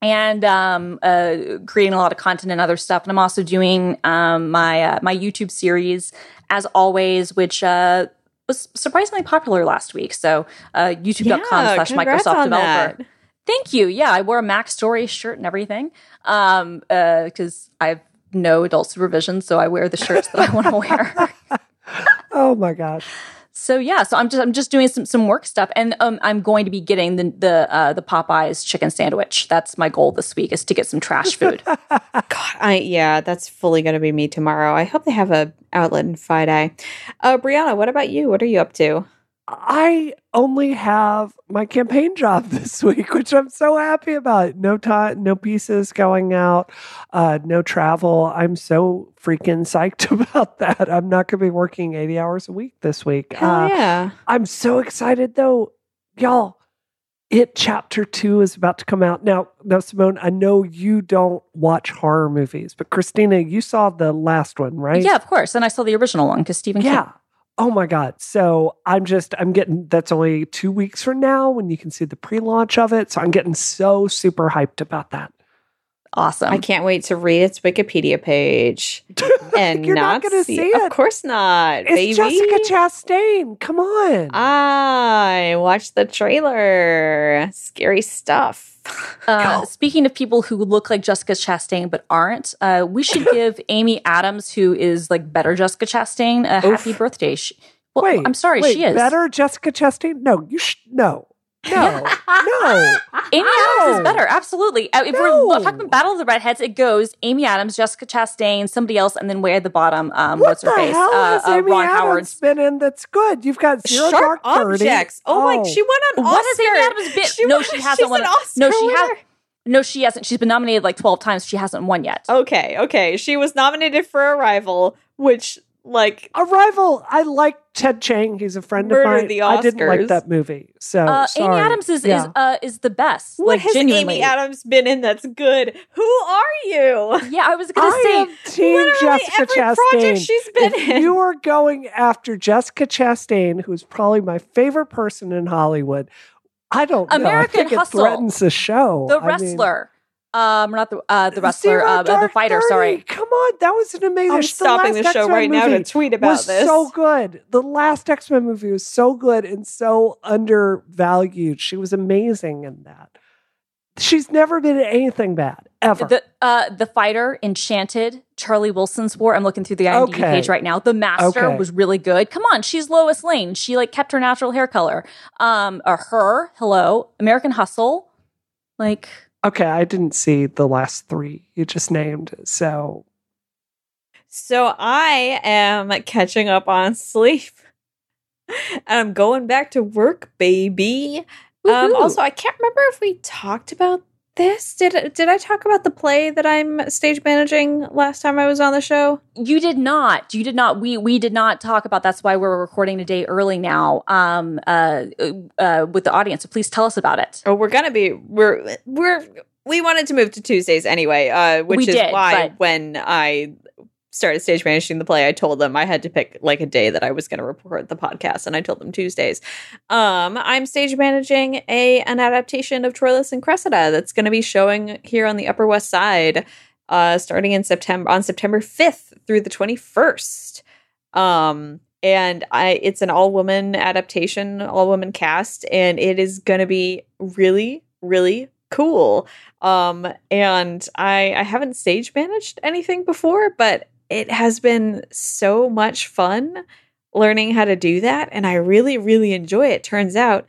Speaker 3: and um, uh, creating a lot of content and other stuff. And I'm also doing um, my uh, my YouTube series as always, which uh, was surprisingly popular last week. So uh, youtube.com
Speaker 1: Yeah,
Speaker 3: slash Microsoft developer.
Speaker 1: that.
Speaker 3: Thank you. Yeah, I wore a Mac Story shirt and everything um, because I have no adult supervision, so I wear the shirts that I want to *laughs* wear.
Speaker 2: Oh my gosh.
Speaker 3: So yeah, so I'm just I'm just doing some some work stuff, and um, I'm going to be getting the the uh, the Popeyes chicken sandwich. That's my goal this week is to get some trash food. *laughs*
Speaker 1: God, I yeah, that's fully going to be me tomorrow. I hope they have a outlet in Friday. Uh, Brianna, what about you? What are you up to?
Speaker 2: I only have my campaign job *laughs* this week, which I'm so happy about. No time, no pieces going out, uh, no travel. I'm so freaking psyched *laughs* about that. I'm not going to be working 80 hours a week this week.
Speaker 1: Hell
Speaker 2: Uh,
Speaker 1: yeah!
Speaker 2: I'm so excited though, y'all. It chapter two is about to come out now. Now, Simone, I know you don't watch horror movies, but Christina, you saw the last one, right?
Speaker 3: yeah, of course. And I saw the original one because Stephen
Speaker 2: Yeah.
Speaker 3: King.
Speaker 2: Oh my God. So I'm just, I'm getting, that's only two weeks from now when you can see the pre launch of it. So I'm getting so super hyped about that.
Speaker 3: Awesome.
Speaker 1: I can't wait to read its Wikipedia page and *laughs*
Speaker 2: You're not
Speaker 1: not,
Speaker 2: gonna
Speaker 1: see.
Speaker 2: see it.
Speaker 1: Of course not,
Speaker 2: It's
Speaker 1: baby.
Speaker 2: Jessica Chastain. Come on.
Speaker 1: I watched the trailer. Scary stuff.
Speaker 3: Uh, speaking of people who look like Jessica Chastain but aren't, uh, we should *laughs* give Amy Adams, who is like better Jessica Chastain, a
Speaker 1: Oof.
Speaker 3: happy birthday. She, well,
Speaker 2: wait,
Speaker 3: I'm sorry,
Speaker 2: wait,
Speaker 3: she is.
Speaker 2: Better Jessica Chastain? No, you sh- no. No. no. *laughs*
Speaker 3: Amy Adams is better, absolutely. Uh, if
Speaker 2: No.
Speaker 3: we're talking about Battle of the Redheads, it goes Amy Adams, Jessica Chastain, somebody else, and then way at the bottom, um,
Speaker 2: What
Speaker 3: what's her face? Uh, uh, Ron
Speaker 2: Adams
Speaker 3: Howard's.
Speaker 2: been in that's good? You've got Zero
Speaker 1: Sharp
Speaker 2: Dark
Speaker 1: objects. Oh, my!
Speaker 2: Oh.
Speaker 1: She won an
Speaker 3: What
Speaker 1: Oscar.
Speaker 3: has Amy Adams been?
Speaker 1: She
Speaker 3: no, she hasn't won.
Speaker 1: An Oscar
Speaker 3: no, she has. No, she hasn't. She's been nominated like twelve times. She hasn't won yet.
Speaker 1: Okay, okay. She was nominated for Arrival, which like
Speaker 2: Arrival. I like Ted Chiang. He's a friend of
Speaker 1: Murdered
Speaker 2: mine.
Speaker 1: the
Speaker 2: I didn't like that movie. So
Speaker 3: Uh, Amy
Speaker 2: sorry.
Speaker 3: Adams is is
Speaker 2: Yeah.
Speaker 3: uh, is the best.
Speaker 1: what
Speaker 3: like
Speaker 1: has
Speaker 3: genuinely.
Speaker 1: Amy Adams been in that's good? Who are you?
Speaker 3: Yeah, I was gonna
Speaker 2: I
Speaker 3: say.
Speaker 2: am Team
Speaker 1: Literally
Speaker 2: Jessica
Speaker 1: every
Speaker 2: Chastain.
Speaker 1: project she's been
Speaker 2: if
Speaker 1: in.
Speaker 2: you are going after Jessica Chastain, who's probably my favorite person in Hollywood, I don't know. I
Speaker 3: American
Speaker 2: think it
Speaker 3: Hustle.
Speaker 2: threatens the show.
Speaker 3: the
Speaker 2: I mean,
Speaker 3: wrestler. Um, not the uh, the wrestler,
Speaker 2: Zero
Speaker 3: uh, the fighter.
Speaker 2: 30.
Speaker 3: Sorry.
Speaker 2: Come on, that was an amazing.
Speaker 1: I'm
Speaker 2: the
Speaker 1: stopping
Speaker 2: last
Speaker 1: the show
Speaker 2: X-Men
Speaker 1: right now to tweet about
Speaker 2: was
Speaker 1: this.
Speaker 2: So good. The last X Men movie was so good and so undervalued. She was amazing in that. She's never been in anything bad ever.
Speaker 3: The uh, the fighter, Enchanted, Charlie Wilson's War. I'm looking through the IMDb
Speaker 2: Okay.
Speaker 3: page right now. The Master
Speaker 2: Okay.
Speaker 3: was really good. Come on, she's Lois Lane. She like kept her natural hair color. Um, or her, hello, American Hustle. Like,
Speaker 2: okay, I didn't see the last three you just named. So
Speaker 1: So I am catching up on sleep. And *laughs* I'm going back to work, baby. Um, also, I can't remember if we talked about this. Did did I talk about the play that I'm stage managing last time I was on the show?
Speaker 3: You did not. You did not. We we did not talk about. That's why we're recording a day early now. Um. Uh. Uh. With the audience. So please tell us about it.
Speaker 1: Oh, we're gonna be we're we're we wanted to move to Tuesdays anyway, uh, which
Speaker 3: We
Speaker 1: is
Speaker 3: did,
Speaker 1: why when I started stage managing the play, I told them I had to pick like a day that I was going to record the podcast, and I told them Tuesdays. Um, I'm stage managing a an adaptation of Troilus and Cressida that's going to be showing here on the Upper West Side, uh, starting in September on September 5th through the 21st. Um, and I it's an all woman adaptation, all woman cast, and it is going to be really, really cool. Um, and I I haven't stage managed anything before, but it has been so much fun learning how to do that, and I really, really enjoy it. Turns out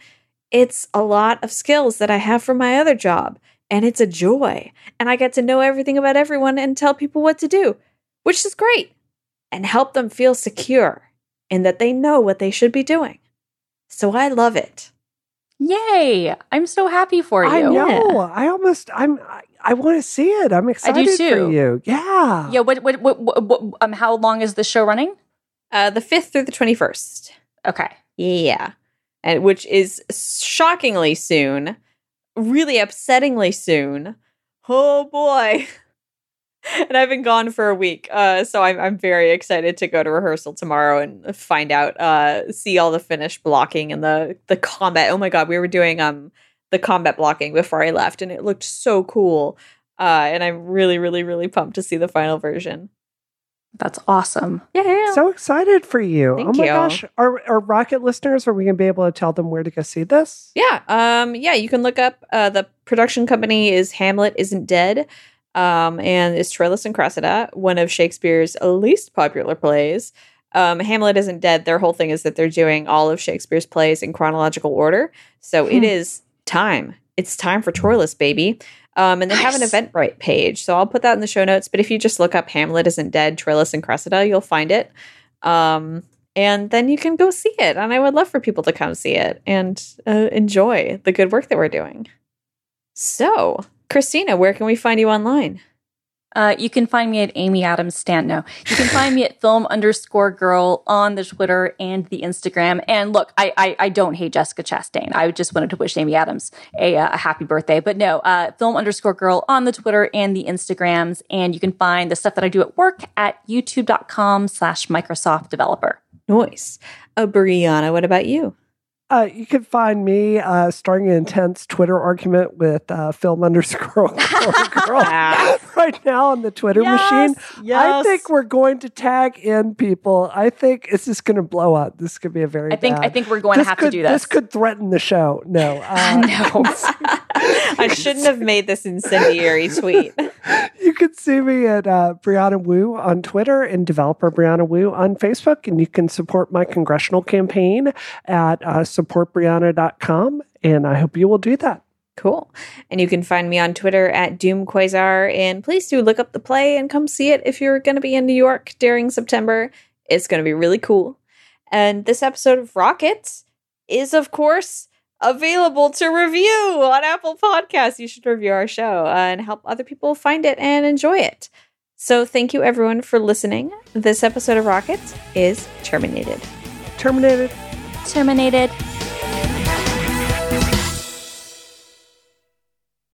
Speaker 1: it's a lot of skills that I have from my other job, and it's a joy. And I get to know everything about everyone and tell people what to do, which is great, and help them feel secure in that they know what they should be doing. So I love it.
Speaker 3: Yay! I'm so happy for you.
Speaker 2: I know. I almost. I'm. I, I want to see it. I'm excited i
Speaker 3: too.
Speaker 2: for you. Yeah.
Speaker 3: Yeah. What, what? What? What? what? Um. How long is the show running?
Speaker 1: Uh, the 5th through the 21st.
Speaker 3: Okay.
Speaker 1: Yeah. And which is shockingly soon, really upsettingly soon. Oh boy. *laughs* and I've been gone for a week. Uh, so I'm, I'm very excited to go to rehearsal tomorrow and find out, uh, see all the finished blocking and the, the combat. Oh my God. We were doing, um, the the combat blocking before I left, and it looked so cool. Uh, and I'm really, really, really pumped to see the final version.
Speaker 3: That's awesome.
Speaker 1: Yeah, yeah.
Speaker 2: So excited for you.
Speaker 1: Thank
Speaker 2: oh my
Speaker 1: you.
Speaker 2: gosh. Are, are Rocket listeners, are we going to be able to tell them where to go see this?
Speaker 1: Yeah, um, yeah, you can look up uh, the production company is Hamlet Isn't Dead, um, and it's Troilus and Cressida, one of Shakespeare's least popular plays. Um, Hamlet Isn't Dead. Their whole thing is that they're doing all of Shakespeare's plays in chronological order. So it
Speaker 3: Hmm.
Speaker 1: is time. It's time for Troilus, baby. Um, and they have an
Speaker 3: Nice.
Speaker 1: Eventbrite page, so I'll put that in the show notes. But if you just look up Hamlet Isn't Dead, Troilus and Cressida, you'll find it. Um, and then you can go see it. And I would love for people to come see it and uh, enjoy the good work that we're doing. So, Christina, where can we find you online?
Speaker 3: Uh, you can find me at Amy Adams Stan. No, you can find me at film underscore girl on the Twitter and the Instagram. And look, I, I, I don't hate Jessica Chastain. I just wanted to wish Amy Adams a, uh, a happy birthday. But no, uh, film underscore girl on the Twitter and the Instagrams. And you can find the stuff that I do at work at youtube.com slash Microsoft developer.
Speaker 1: Nice. Uh, Brianna, what about you?
Speaker 2: Uh, you can find me uh, starting an intense Twitter argument with uh, film underscore *laughs* girl *laughs* right now on the Twitter machine. I think we're going to tag in people. I think it's just going to blow up. This could be a very
Speaker 3: I think,
Speaker 2: bad-
Speaker 3: I think we're going to have
Speaker 2: could,
Speaker 3: to do this.
Speaker 2: This could threaten the show. No. *laughs* Uh,
Speaker 3: no. *laughs*
Speaker 1: I shouldn't have made this incendiary tweet.
Speaker 2: You can see me at uh, Brianna Wu on Twitter and developer Brianna Wu on Facebook. And you can support my congressional campaign at uh, supportbrianna.com. And I hope you will do that.
Speaker 1: Cool. And you can find me on Twitter at Doom Quasar. And please do look up the play and come see it if you're going to be in New York during September. It's going to be really cool. And this episode of Rockets is, of course, available to review on Apple Podcasts. You should review our show uh, and help other people find it and enjoy it. So, thank you everyone for listening. This episode of Rockets is terminated.
Speaker 2: Terminated.
Speaker 3: Terminated.